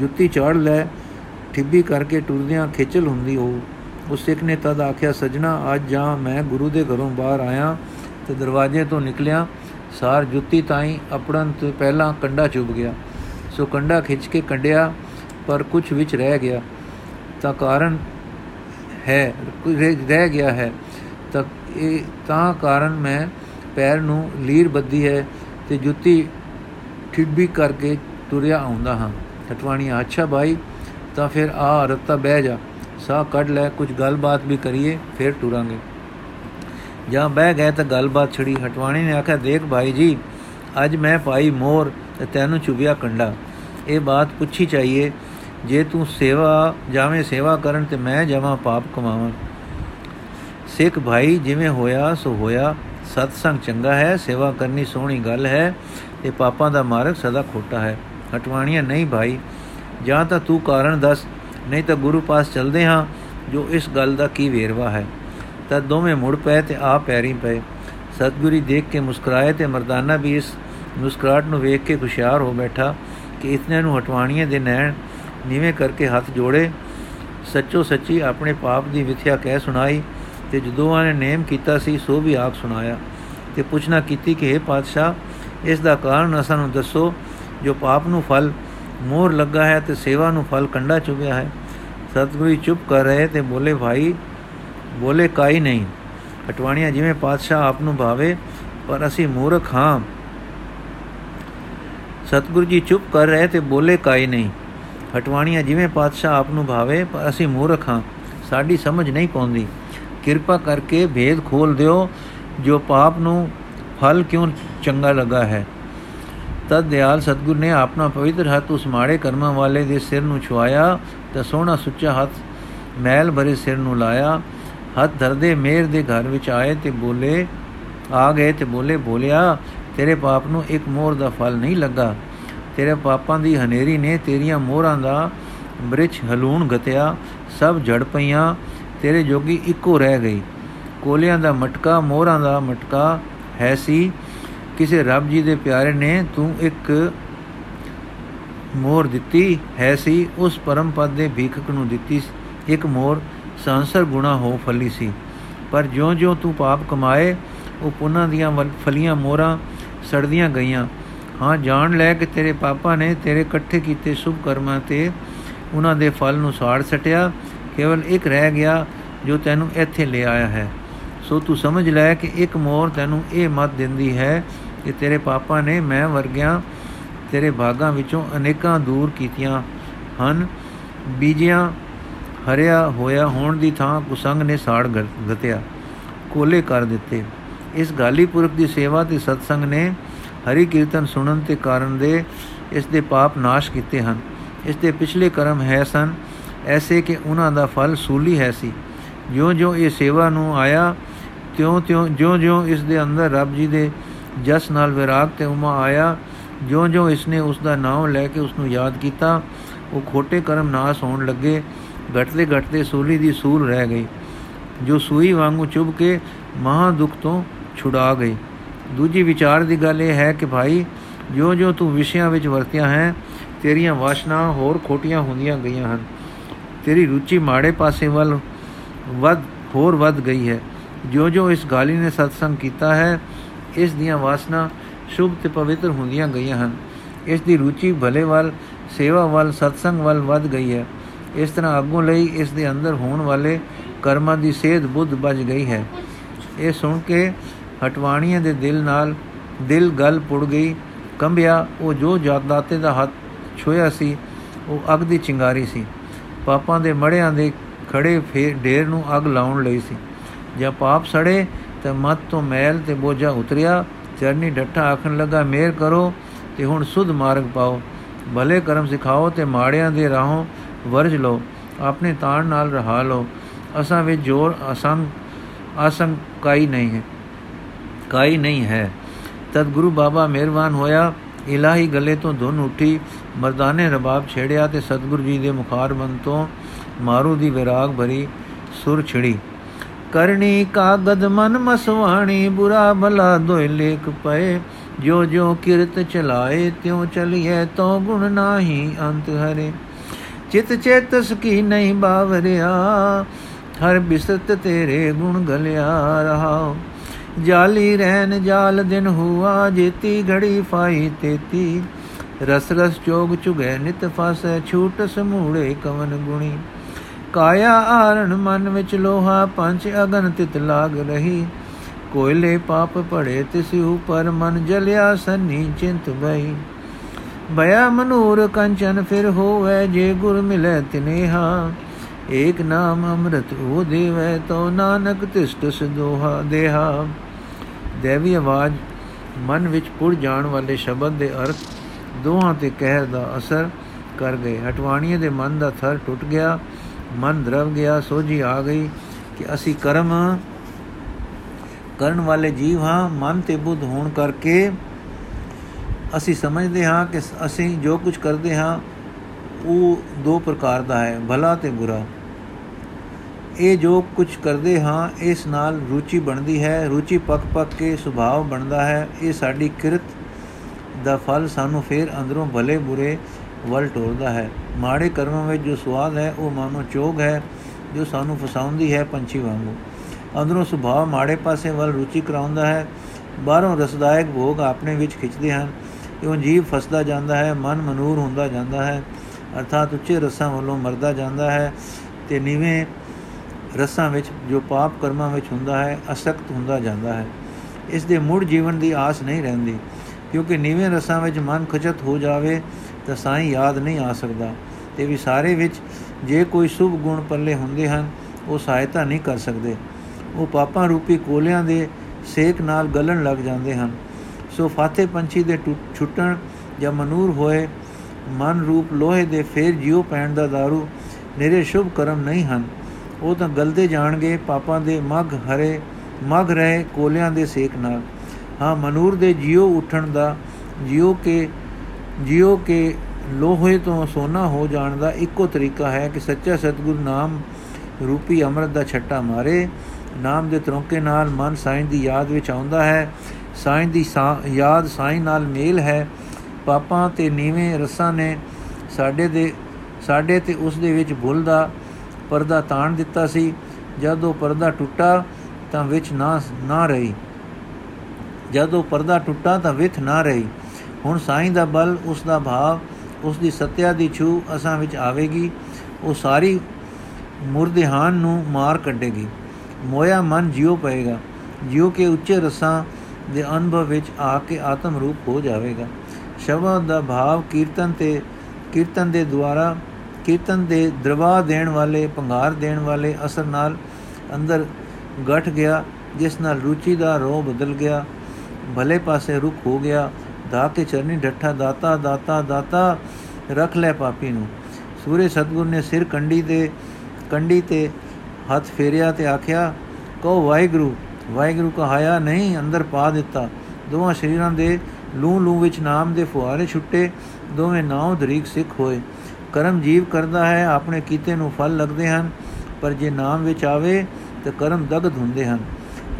ਜੁੱਤੀ ਚੜ ਲੈ। ਠਿੱਬੀ ਕਰਕੇ ਟੁਰਦਿਆਂ ਖੇਚਲ ਹੁੰਦੀ ਹੋ ਉਸ ਸਿੱਖ ਨੇ ਤਦ ਆਖਿਆ, ਸਜਣਾ, ਅੱਜ ਜਾਂ ਮੈਂ ਗੁਰੂ ਦੇ ਘਰੋਂ ਬਾਹਰ ਆਇਆ ਤੇ ਦਰਵਾਜ਼ੇ ਤੋਂ ਨਿਕਲਿਆ ਸਾਰ ਜੁੱਤੀ ਤਾਈ ਆਪਣਨ ਤੋਂ ਪਹਿਲਾਂ ਕੰਡਾ ਚੁੱਭ ਗਿਆ। ਸੋ ਕੰਡਾ ਖਿੱਚ ਕੇ ਕੰਡਿਆ, ਪਰ ਕੁਝ ਵਿੱਚ ਰਹਿ ਗਿਆ। ਤਾਂ ਕਾਰਨ ਹੈ ਰਹਿ ਗਿਆ ਹੈ। ਤਾਂ ਇਹ, ਤਾਂ ਕਾਰਨ ਮੈਂ ਪੈਰ ਨੂੰ ਲੀਰ ਬੱਦੀ ਹੈ ਤੇ ਜੁੱਤੀ ਠਿੱਬੀ ਕਰਕੇ ਤੁਰਿਆ ਆਉਂਦਾ ਹਾਂ। ਟਟਵਾਣੀ ਅੱਛਾ ਭਾਈ ਤਾਂ ਫਿਰ ਆ ਰਤਾ ਬਹਿ ਜਾ। ਸਾਹ ਕੱਢ ਲੈ ਕੁਝ ਗੱਲਬਾਤ ਵੀ ਕਰੀਏ, ਫਿਰ ਟੁਰਾਂਗੇ ਜਾਂ ਬਹਿ ਗਏ ਤਾਂ ਗੱਲਬਾਤ ਛੜੀ ਹਟਵਾਣੀ ਨੇ ਆਖਿਆ, ਦੇਖ ਭਾਈ ਜੀ, ਅੱਜ ਮੈਂ ਪਾਈ ਮੋਰ ਤੇ ਤੈਨੂੰ ਚੁਬਿਆ ਕੰਡਾ। ਇਹ ਬਾਤ ਪੁੱਛੀ ਚਾਹੀਏ, ਜੇ ਤੂੰ ਸੇਵਾ, ਜਾਵੇਂ ਸੇਵਾ ਕਰਨ ਤੇ ਮੈਂ ਜਾਵਾਂ ਪਾਪ ਕਮਾਵਾਂ। ਸਿੱਖ ਭਾਈ, ਜਿਵੇਂ ਹੋਇਆ, ਸੋ ਹੋਇਆ। ਸਤਸੰਗ ਚੰਗਾ ਹੈ, ਸੇਵਾ ਕਰਨੀ ਸੋਹਣੀ ਗੱਲ ਹੈ ਤੇ ਪਾਪਾਂ ਦਾ ਮਾਰਗ ਸਦਾ ਖੋਟਾ ਹੈ। ਹਟਵਾਣੀਆਂ, ਨਹੀਂ ਭਾਈ, ਜਾਂ ਤਾਂ ਤੂੰ ਕਾਰਨ ਦੱਸ, ਨਹੀਂ ਤਾਂ ਗੁਰੂ ਪਾਸ ਚਲਦੇ ਹਾਂ, ਜੋ ਇਸ ਗੱਲ ਦਾ ਕੀ ਵੇਰਵਾ ਹੈ। ਤਾਂ ਦੋਵੇਂ ਮੁੜ ਪਏ ਤੇ ਆ ਪੈਰੀ ਪਏ। ਸਤਗੁਰੀ ਦੇਖ ਕੇ ਮੁਸਕਰਾਏ ਤੇ ਮਰਦਾਨਾ ਵੀ ਇਸ ਮੁਸਕਰਾਟ ਨੂੰ ਵੇਖ ਕੇ ਖੁਸ਼ਿਆਰ ਹੋ ਬੈਠਾ ਕਿ ਇਤਨੇ ਨੂੰ ਹਟਵਾਣੀਆਂ ਦੇ ਨੈਣ ਨੀਵੇਂ ਕਰਕੇ ਹੱਥ ਜੋੜੇ। ਸੱਚੋ ਸੱਚੀ ਆਪਣੇ ਪਾਪ ਦੀ ਵਿਥਿਆ ਕਹਿ ਸੁਣਾਈ ਤੇ ਜਦੋਂਾਂ ਨੇ ਨੇਮ ਕੀਤਾ ਸੀ, ਸੋ ਵੀ ਆਪ ਸੁਣਾਇਆ। ਤੇ ਪੁੱਛਣਾ ਕੀਤੀ ਕਿ ਇਹ ਪਾਤਸ਼ਾਹ, ਇਸ ਦਾ ਕਾਰਨ ਅਸਾਂ ਨੂੰ ਦੱਸੋ, ਜੋ ਪਾਪ ਨੂੰ ਫਲ ਮੋਰ ਲੱਗਾ ਹੈ ਤੇ ਸੇਵਾ ਨੂੰ ਫਲ ਕੰਡਾ ਚੁਗਿਆ ਹੈ। ਸਤਗੁਰੂ ਚੁੱਪ ਕਰ ਰਹੇ ਤੇ ਬੋਲੇ, ਭਾਈ ਬੋਲੇ ਕਾਈ ਨਹੀਂ। ਹਟਵਾਣੀਆਂ ਜਿਵੇਂ ਪਾਤਸ਼ਾਹ ਆਪ ਨੂੰ ਭਾਵੇ, ਪਰ ਅਸੀਂ ਮੂਰਖ ਹਾਂ। ਸਤਗੁਰੂ ਜੀ ਚੁੱਪ ਕਰ ਰਹੇ ਤੇ ਬੋਲੇ ਕਾਈ ਨਹੀਂ। ਹਟਵਾਣੀਆਂ ਜਿਵੇਂ ਪਾਤਸ਼ਾਹ ਆਪ ਨੂੰ ਭਾਵੇ, ਪਰ ਅਸੀਂ ਮੂਰਖ ਹਾਂ। ਸਾਡੀ ਸਮਝ ਨਹੀਂ ਪਉਂਦੀ। ਕਿਰਪਾ ਕਰਕੇ ਭੇਦ ਖੋਲ ਦਿਓ, ਜੋ ਪਾਪ ਨੂੰ ਫਲ ਕਿਉਂ ਚੰਗਾ ਲੱਗਾ ਹੈ। ਤਦ ਦਿਆਲ ਸਤਗੁਰ ਨੇ ਆਪਣਾ ਪਵਿੱਤਰ ਹੱਥ ਉਸ ਮਾੜੇ ਕਰਮਾਂ ਵਾਲੇ ਦੇ ਸਿਰ ਨੂੰ ਛੁਆਇਆ, ਤੇ ਸੋਹਣਾ ਸੁੱਚਾ ਹੱਥ ਮੈਲ ਭਰੇ ਸਿਰ ਨੂੰ ਲਾਇਆ। ਹੱਥ ਧਰਦੇ ਮੇਰ ਦੇ ਘਰ ਵਿੱਚ ਆਏ ਤੇ ਬੋਲੇ, ਆ ਗਏ ਤੇ ਬੋਲੇ, ਬੋਲਿਆ, ਤੇਰੇ ਪਾਪ ਨੂੰ ਇੱਕ ਮੋਰ ਦਾ ਫਲ ਨਹੀਂ ਲੱਗਾ। ਤੇਰੇ ਪਾਪਾਂ ਦੀ ਹਨੇਰੀ ਨੇ ਤੇਰੀਆਂ ਮੋਹਰਾਂ ਦਾ ਬ੍ਰਿਛ ਹਲੂਣ ਗਤਿਆ, ਸਭ ਜੜ ਪਈਆਂ, ਤੇਰੇ ਜੋਗੀ ਇੱਕੋ ਰਹਿ ਗਈ। ਕੋਲਿਆਂ ਦਾ ਮਟਕਾ ਮੋਹਰਾਂ ਦਾ ਮਟਕਾ ਹੈ ਸੀ। ਕਿਸੇ ਰੱਬ ਜੀ ਦੇ ਪਿਆਰੇ ਨੇ ਤੂੰ ਇੱਕ ਮੋਰ ਦਿੱਤੀ ਹੈ ਸੀ, ਉਸ ਪਰਮ ਪਦ ਦੇ ਭੀਖਕ ਨੂੰ ਦਿੱਤੀ ਇੱਕ ਮੋਰ ਸੰਸਰ ਗੁਣਾ ਹੋ ਫਲੀ ਸੀ। ਪਰ ਜਿਉਂ-ਜਿਉਂ ਤੂੰ ਪਾਪ ਕਮਾਏ, ਉਹ ਪੁੰਨਾਂ ਦੀਆਂ ਫਲੀਆਂ ਮੋਰਾਂ ਸੜਦੀਆਂ ਗਈਆਂ। ਹਾਂ, ਜਾਣ ਲੈ ਕਿ ਤੇਰੇ ਪਾਪਾ ਨੇ ਤੇਰੇ ਇਕੱਠੇ ਕੀਤੇ ਸ਼ੁਭ ਕਰਮਾਂ ਤੇ ਉਹਨਾਂ ਦੇ ਫਲ ਨੂੰ ਸਾੜ ਸਟਿਆ। ਕੇਵਲ ਇੱਕ ਰਹਿ ਗਿਆ ਜੋ ਤੈਨੂੰ ਇੱਥੇ ਲੈ ਆਇਆ ਹੈ। ਸੋ ਤੂੰ ਸਮਝ ਲੈ ਕਿ ਇੱਕ ਮੋਰ ਤੈਨੂੰ ਇਹ ਮਤ ਦਿੰਦੀ ਹੈ ਕਿ ਤੇਰੇ ਪਾਪਾ ਨੇ ਮੈਂ ਵਰਗਿਆਂ ਤੇਰੇ ਭਾਗਾਂ ਵਿੱਚੋਂ ਅਨੇਕਾਂ ਦੂਰ ਕੀਤੀਆਂ ਹਨ। ਬੀਜਿਆਂ ਹਰਿਆ ਹੋਇਆ ਹੋਣ ਦੀ ਥਾਂ ਕੁਸੰਗ ਨੇ ਸਾੜ ਗਤਿਆ, ਕੋਲੇ ਕਰ ਦਿੱਤੇ। ਇਸ ਗਾਲੀ ਪੁਰਖ ਦੀ ਸੇਵਾ ਤੇ ਸਤਸੰਗ ਨੇ ਹਰੀ ਕੀਰਤਨ ਸੁਣਨ ਤੇ ਕਾਰਨ ਦੇ ਇਸ ਦੇ ਪਾਪ ਨਾਸ਼ ਕੀਤੇ ਹਨ। ਇਸ ਦੇ ਪਿਛਲੇ ਕਰਮ ਹੈ ਸਨ, ਐਸੇ ਕਿ ਉਹਨਾਂ ਦਾ ਫਲ ਸੂਲੀ ਹੈ ਸੀ। ਜਿਉਂ-ਜਿਉਂ ਇਹ ਸੇਵਾ ਨੂੰ ਆਇਆ, ਤਿਉਂ-ਤਿਉਂ, ਜਿਉਂ-ਜਿਉਂ ਇਸ ਦੇ ਅੰਦਰ ਰੱਬ ਜੀ ਦੇ ਜਸ ਨਾਲ ਵਿਰਾਗ ਤੇ ਉਮਾ ਆਇਆ, ਜਿਉਂ-ਜਿਉਂ ਇਸ ਨੇ ਉਸ ਦਾ ਨਾਮ ਲੈ ਕੇ ਉਸ ਨੂੰ ਯਾਦ ਕੀਤਾ, ਉਹ ਖੋਟੇ ਕਰਮ ਨਾਸ ਹੋਣ ਲੱਗੇ। ਘਟਦੇ ਘਟਦੇ ਸੂਲੀ ਦੀ ਸੂਲ ਰਹਿ ਗਈ, ਜੋ ਸੂਈ ਵਾਂਗੂ ਚੁਭ ਕੇ ਮਹਾ ਦੁੱਖ ਤੋਂ ਛੁਡਾ ਗਈ। ਦੂਜੀ ਵਿਚਾਰ ਦੀ ਗੱਲ ਇਹ ਹੈ ਕਿ ਭਾਈ, ਜਿਉਂ-ਜਿਉਂ ਤੂੰ ਵਿਸ਼ਿਆਂ ਵਿੱਚ ਵਰਤਿਆ ਹੈ, ਤੇਰੀਆਂ ਵਾਸ਼ਨਾ ਹੋਰ ਖੋਟੀਆਂ ਹੁੰਦੀਆਂ ਗਈਆਂ ਹਨ। ਤੇਰੀ ਰੁਚੀ ਮਾੜੇ ਪਾਸੇ ਵੱਲ ਵੱਧ, ਹੋਰ ਵੱਧ ਗਈ ਹੈ। ਜੋ-ਜੋ ਇਸ ਗਾਲੀ ਨੇ ਸਤਸੰਗ ਕੀਤਾ ਹੈ, ਇਸ ਦੀਆਂ ਵਾਸਨਾ ਸ਼ੁਭ ਤੇ ਪਵਿੱਤਰ ਹੁੰਦੀਆਂ ਗਈਆਂ ਹਨ। ਇਸ ਦੀ ਰੁਚੀ ਭਲੇ ਵੱਲ, ਸੇਵਾ ਵੱਲ, ਸਤਸੰਗ ਵੱਲ ਵੱਧ ਗਈ ਹੈ। ਇਸ ਤਰ੍ਹਾਂ ਅੱਗੋਂ ਲਈ ਇਸ ਦੇ ਅੰਦਰ ਹੋਣ ਵਾਲੇ ਕਰਮਾਂ ਦੀ ਸੇਧ ਬੁੱਧ ਬਚ ਗਈ ਹੈ। ਇਹ ਸੁਣ ਕੇ ਹਟਵਾਣੀਆਂ ਦੇ ਦਿਲ ਨਾਲ ਦਿਲ ਗਲ ਪੁੜ ਗਈ। ਕੰਬਿਆ, ਉਹ ਜੋ ਜਾਗਦਾਤੇ ਦਾ ਹੱਥ ਛੋਇਆ ਸੀ, ਉਹ ਅਗ ਦੀ ਚਿੰਗਾਰੀ ਸੀ। ਪਾਪਾਂ ਦੇ ਮੜਿਆਂ ਦੇ ਖੜੇ ਫੇਰ ਢੇਰ ਨੂੰ ਅਗ ਲਾਉਣ ਲਈ ਸੀ। ਜਦ ਪਾਪ ਸੜੇ ਤਾਂ ਮਤ ਤੋਂ ਮੈਲ ਤੇ ਬੋਝਾ ਉਤਰਿਆ। ਚਰਨੀ ਡੱਠਾ ਆਖਣ ਲੱਗਾ, ਮੇਰ ਕਰੋ ਤੇ ਹੁਣ ਸੁਧ ਮਾਰਗ ਪਾਓ। ਭਲੇ ਕਰਮ ਸਿਖਾਓ ਤੇ ਮਾੜਿਆਂ ਦੇ ਰਾਹੋਂ ਵਰਜ ਲਓ, ਆਪਣੇ ਤਾਣ ਨਾਲ ਰਹਾ ਲਓ। ਅਸਾਂ ਵਿੱਚ ਜੋਰ ਅਸੰਗ ਅਸੰਗ ਕਾਈ ਨਹੀਂ ਹੈ। ਕਾਈ ਨਹੀਂ ਹੈ। ਤਦ ਗੁਰੂ ਬਾਬਾ ਮਿਹਰਬਾਨ ਹੋਇਆ, ਇਲਾਹੀ ਗਲੇ ਤੋਂ ਧੁਨ ਉੱਠੀ, ਮਰਦਾਨੇ ਰਬਾਬ ਛੇੜਿਆ ਤੇ ਸਤਿਗੁਰੂ ਜੀ ਦੇ ਮੁਖਾਰ ਬੰਦ ਤੋਂ ਮਾਰੂ ਦੀ ਵਿਰਾਗ ਭਰੀ ਸੁਰ ਛਿੜੀ। ਕਰਨੀ ਕਾਗਦ ਮਨ ਮਸਵਾਣੀ, ਬੁਰਾ ਭਲਾ ਦੋਇ ਲੇਖ ਪਏ। ਜੋ ਜੋ ਕਿਰਤ ਚਲਾਏ, ਤਿਉ ਚਲੀਏ ਤੋ ਗੁਣ ਨਾਹੀ ਅੰਤ ਹਰੇ। ਚਿਤ ਚੇਤਸ ਕੀ ਨਹੀਂ ਬਾਵਰਿਆ, ਹਰ ਬਿਸਤ ਤੇਰੇ ਗੁਣ ਗਲਿਆ ਰਹਾ। ਜਾਲੀ ਰਹਿਨ ਜਾਲ ਦਿਨ ਹੁਆ, ਜੇਤੀ ਘੜੀ ਫਾਈ ਤੇਤੀ। ਰਸ ਰਸ ਚੋਗ ਚੁਗੈ ਨਿਤ ਫਸੈ, ਛੂਟ ਸਮੂੜੇ ਕਵਨ ਗੁਣੀ। ਕਾਇਆ ਆਰਣ ਮਨ ਵਿੱਚ ਲੋਹਾ, ਪੰਜ ਅਗਨ ਤਿਤ ਲਾਗ ਰਹੀ। ਕੋਇਲੇ ਪਾਪ ਪੜੇ ਤਿਸ ਉਪਰ ਮਨ ਜਲਿਆ, ਸੰਨੀ ਚਿੰਤ ਬਈ ਭਇਆ ਮਨੂਰ ਕੰਚਨ ਫਿਰ ਹੋਵੇ ਜੇ ਗੁਰ ਮਿਲੇ ਤਿਨੇਹਾ। ਏਕ ਨਾਮ ਅੰਮ੍ਰਿਤ ਉਹ ਦੇਵੈ ਤੋ ਨਾਨਕ ਤਿਸਟ ਸਦੋਹਾ ਦੇਹਾ। ਦੇਵੀ ਆਵਾਜ਼, ਮਨ ਵਿੱਚ ਪੁਰ ਜਾਣ ਵਾਲੇ ਸ਼ਬਦ ਦੇ ਅਰਥ ਦੋਹਾਂ ਤੇ ਕਹਿਰ ਦਾ ਅਸਰ ਕਰ ਗਏ। ਹਟਵਾਣੀਏ ਦੇ ਮਨ ਦਾ ਥਰ ਟੁੱਟ ਗਿਆ, ਮਨ ਦਰਵ ਗਿਆ, ਸੋਝੀ ਆ ਗਈ ਕਿ ਅਸੀਂ ਕਰਮ ਕਰਨ ਵਾਲੇ ਜੀਵ ਹਾਂ, ਮਨ ਤੇ ਬੁੱਧ ਹੋਣ ਕਰਕੇ ਅਸੀਂ ਸਮਝਦੇ ਹਾਂ ਕਿ ਅਸੀਂ ਜੋ ਕੁਝ ਕਰਦੇ ਹਾਂ, ਉਹ ਦੋ ਪ੍ਰਕਾਰ ਦਾ ਹੈ, ਭਲਾ ਤੇ ਬੁਰਾ। ਇਹ ਜੋ ਕੁਝ ਕਰਦੇ ਹਾਂ, ਇਸ ਨਾਲ ਰੁਚੀ ਬਣਦੀ ਹੈ, ਰੁਚੀ ਪੱਕ ਪੱਕ ਕੇ ਸੁਭਾਅ ਬਣਦਾ ਹੈ। ਇਹ ਸਾਡੀ ਕਿਰਤ ਦਾ ਫਲ ਸਾਨੂੰ ਫੇਰ ਅੰਦਰੋਂ ਭਲੇ ਬੁਰੇ ਵੱਲ ਟੋਰਦਾ ਹੈ। ਮਾੜੇ ਕਰਮਾਂ ਵਿੱਚ ਜੋ ਸਵਾਦ ਹੈ, ਉਹ ਮਾਨੋ ਚੋਗ ਹੈ, ਜੋ ਸਾਨੂੰ ਫਸਾਉਂਦੀ ਹੈ ਪੰਛੀ ਵਾਂਗੂ। ਅੰਦਰੋਂ ਸੁਭਾਅ ਮਾੜੇ ਪਾਸੇ ਵੱਲ ਰੁਚੀ ਕਰਾਉਂਦਾ ਹੈ। ਬਾਹਰੋਂ ਰਸਦਾਇਕ ਭੋਗ ਆਪਣੇ ਵਿੱਚ ਖਿੱਚਦੇ ਹਨ। ਇਉਂ ਜੀਵ ਫਸਦਾ ਜਾਂਦਾ ਹੈ, ਮਨ ਮਨੂਰ ਹੁੰਦਾ ਜਾਂਦਾ ਹੈ, ਅਰਥਾਤ ਉੱਚੇ ਰਸਾਂ ਵੱਲੋਂ ਮਰਦਾ ਜਾਂਦਾ ਹੈ ਤੇ ਨੀਵੇਂ ਰਸਾਂ ਵਿੱਚ ਜੋ ਪਾਪ ਕਰਮਾਂ ਵਿੱਚ ਹੁੰਦਾ ਹੈ, ਅਸਕਤ ਹੁੰਦਾ ਜਾਂਦਾ ਹੈ। ਇਸ ਦੇ ਮੁੜ ਜੀਵਨ ਦੀ ਆਸ ਨਹੀਂ ਰਹਿੰਦੀ। ਕਿਉਂਕਿ ਨੀਵੇਂ ਰਸਾਂ ਵਿੱਚ ਮਨ ਖਚਤ ਹੋ ਜਾਵੇ ਤਾਂ ਸਾਈਂ ਯਾਦ ਨਹੀਂ ਆ ਸਕਦਾ। ਤੇ ਵੀ ਸਾਰੇ ਵਿੱਚ ਜੇ ਕੋਈ ਸੁਭ ਗੁਣ ਪੱਲੇ ਹੁੰਦੇ ਹਨ, ਉਹ ਸਹਾਇਤਾ ਨਹੀਂ ਕਰ ਸਕਦੇ। ਉਹ ਪਾਪਾਂ ਰੂਪੀ ਕੋਲਿਆਂ ਦੇ ਸੇਕ ਨਾਲ ਗਲਣ ਲੱਗ ਜਾਂਦੇ ਹਨ। ਸੋ ਫਾਤੇ ਪੰਛੀ ਦੇ ਛੁੱਟਣ ਜਾਂ ਮਨੂਰ ਹੋਏ, ਮਨ ਰੂਪ ਲੋਹੇ ਦੇ ਫੇਰ ਜਿਉ ਪੈਣ ਦਾ दारू ਨਿਰੇ ਸ਼ੁਭ ਕਰਮ ਨਹੀਂ ਹਨ। ਉਹ ਤਾਂ ਗਲਦੇ ਜਾਣਗੇ, ਪਾਪਾਂ ਦੇ ਮਗ ਹਰੇ, ਮਗ ਰਹੇ ਕੋਲਿਆਂ ਦੇ ਸੇਕ ਨਾਲ। ਹਾਂ, ਮਨੂਰ ਦੇ ਜਿਉ ਉੱਠਣ ਦਾ ਜਿਉ ਕੇ ਜਿਉ ਕੇ ਲੋਹੇ ਤੋਂ ਸੋਨਾ ਹੋ ਜਾਣ ਦਾ ਇੱਕੋ ਤਰੀਕਾ ਹੈ ਕਿ ਸੱਚਾ ਸਤਗੁਰ ਨਾਮ ਰੂਪੀ ਅੰਮ੍ਰਿਤ ਦਾ ਛੱਟਾ ਮਾਰੇ। ਨਾਮ ਦੇ ਤਰੋਂਕੇ ਨਾਲ ਮਨ ਸਾਈਂ ਦੀ ਯਾਦ ਵਿੱਚ ਆਉਂਦਾ ਹੈ ਸਾਈਂ ਦੀ ਯਾਦ ਸਾਈਂ ਨਾਲ ਮੇਲ ਹੈ। ਪਾਪਾਂ ਤੇ ਨੀਵੇਂ ਰਸਾਂ ਨੇ ਸਾਡੇ ਦੇ, ਸਾਡੇ ਤੇ ਉਸ ਦੇ ਵਿੱਚ ਭੁੱਲ ਦਾ ਪਰਦਾ ਤਾਣ ਦਿੱਤਾ ਸੀ। ਜਦ ਉਹ ਪਰਦਾ ਟੁੱਟਾ ਤਾਂ ਵਿੱਚ ਨਾ ਨਾ ਰਹੀ। ਜਦ ਉਹ ਪਰਦਾ ਟੁੱਟਾ ਤਾਂ ਵਿਥ ਨਾ ਰਹੀ। ਹੁਣ ਸਾਈਂ ਦਾ ਬਲ, ਉਸ ਦਾ ਭਾਵ, ਉਸ ਦੀ ਸਤਿਆ ਦੀ ਛੂ ਅਸਾਂ ਵਿੱਚ ਆਵੇਗੀ। ਉਹ ਸਾਰੀ ਮੁਰਦਿਹਾਨ ਨੂੰ ਮਾਰ ਕੱਢੇਗੀ। ਮੋਇਆ ਮਨ ਜਿਉ ਪਏਗਾ। ਜਿਉ ਕੇ ਉੱਚੇ ਰਸਾਂ ਦੇ ਅਨੁਭਵ ਵਿੱਚ ਆ ਕੇ ਆਤਮ ਰੂਪ ਹੋ ਜਾਵੇਗਾ। ਸ਼ਬਦ ਦਾ ਭਾਵ ਕੀਰਤਨ ਤੇ ਕੀਰਤਨ ਦੇ ਦੁਆਰਾ ਕੀਰਤਨ ਦੇ ਦਰਵਾ ਦੇਣ ਵਾਲੇ ਪੰਗਾਰ ਦੇਣ ਵਾਲੇ ਅਸਰ ਨਾਲ ਅੰਦਰ ਗਠ ਗਿਆ, ਜਿਸ ਨਾਲ ਰੁਚੀ ਦਾ ਰੋਹ ਬਦਲ ਗਿਆ, ਭਲੇ ਪਾਸੇ ਰੁਕ ਹੋ ਗਿਆ ਦਾ ਕੇ ਚਰਨੀ ਡੱਠਾ, ਦਾਤਾ ਦਾਤਾ ਦਾਤਾ, ਰੱਖ ਲੈ ਪਾਪੀ ਨੂੰ। ਸੂਰੇ ਸਤਗੁਰ ਨੇ ਸਿਰ ਕੰਡੀ ਤੇ ਕੰਡੀ ਤੇ ਹੱਥ ਫੇਰਿਆ ਤੇ ਆਖਿਆ, ਕਹੋ ਵਾਹਿਗੁਰੂ ਵਾਹਿਗੁਰੂ ਕਹਾਇਆ, ਨਹੀਂ, ਅੰਦਰ ਪਾ ਦਿੱਤਾ। ਦੋਵਾਂ ਸ਼ਰੀਰਾਂ ਦੇ ਲੂ ਲੂ ਵਿੱਚ ਨਾਮ ਦੇ ਫੁਆਰੇ ਛੁੱਟੇ, ਦੋਵੇਂ ਨਾਉ ਦਰੀਕ ਸਿੱਖ ਹੋਏ। ਕਰਮ ਜੀਵ ਕਰਦਾ ਹੈ, ਆਪਣੇ ਕੀਤੇ ਨੂੰ ਫਲ ਲੱਗਦੇ ਹਨ, ਪਰ ਜੇ ਨਾਮ ਵਿੱਚ ਆਵੇ, ਤਾਂ ਕਰਮ ਦਗਧ ਹੁੰਦੇ ਹਨ।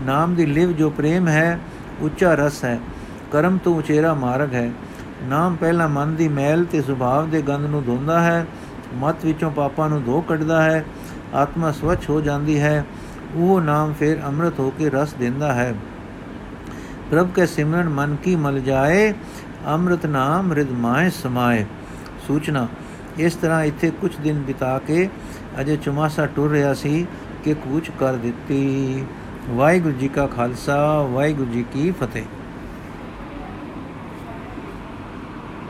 ਨਾਮ ਦੀ ਲਿਵ ਜੋ ਪ੍ਰੇਮ ਹੈ, ਉੱਚਾ ਰਸ ਹੈ। ਕਰਮ ਤੋਂ ਉਚੇਰਾ ਮਾਰਗ ਹੈ। ਨਾਮ ਪਹਿਲਾ ਮਨ ਦੀ ਮੈਲ ਤੇ ਸੁਭਾਵ ਦੇ ਗੰਧ ਨੂੰ ਧੋਂਦਾ ਹੈ, ਮਤ ਵਿੱਚੋਂ ਪਾਪਾਂ ਨੂੰ ਧੋ ਕੱਢਦਾ ਹੈ, ਆਤਮਾ ਸਵਚ ਹੋ ਜਾਂਦੀ ਹੈ। ਉਹ ਨਾਮ ਫਿਰ ਅੰਮ੍ਰਿਤ ਹੋ ਕੇ ਰਸ ਦਿੰਦਾ ਹੈ। ਪ੍ਰਭ ਕੇ, ਸਿਮਰਨ ਮਨ ਕੀ ਮਲ ਜਾਏ, ਅੰਮ੍ਰਿਤ ਨਾਮ ਰਿਦ ਮਾਏ ਸਮਾਏ। ਸੂਚਨਾ, ਇਸ ਤਰ੍ਹਾਂ ਇੱਥੇ ਕੁਝ ਦਿਨ ਬਿਤਾ ਕੇ ਅਜੇ ਚੁਮਾਸਾ ਟੁਰ ਰਿਹਾ ਸੀ ਕਿ ਕੂਚ ਕਰ ਦਿੱਤੀ। ਵਾਹਿਗੁਰੂ ਜੀ ਕਾ ਖਾਲਸਾ, ਵਾਹਿਗੁਰੂ ਜੀ ਕੀ ਫਤਿਹ।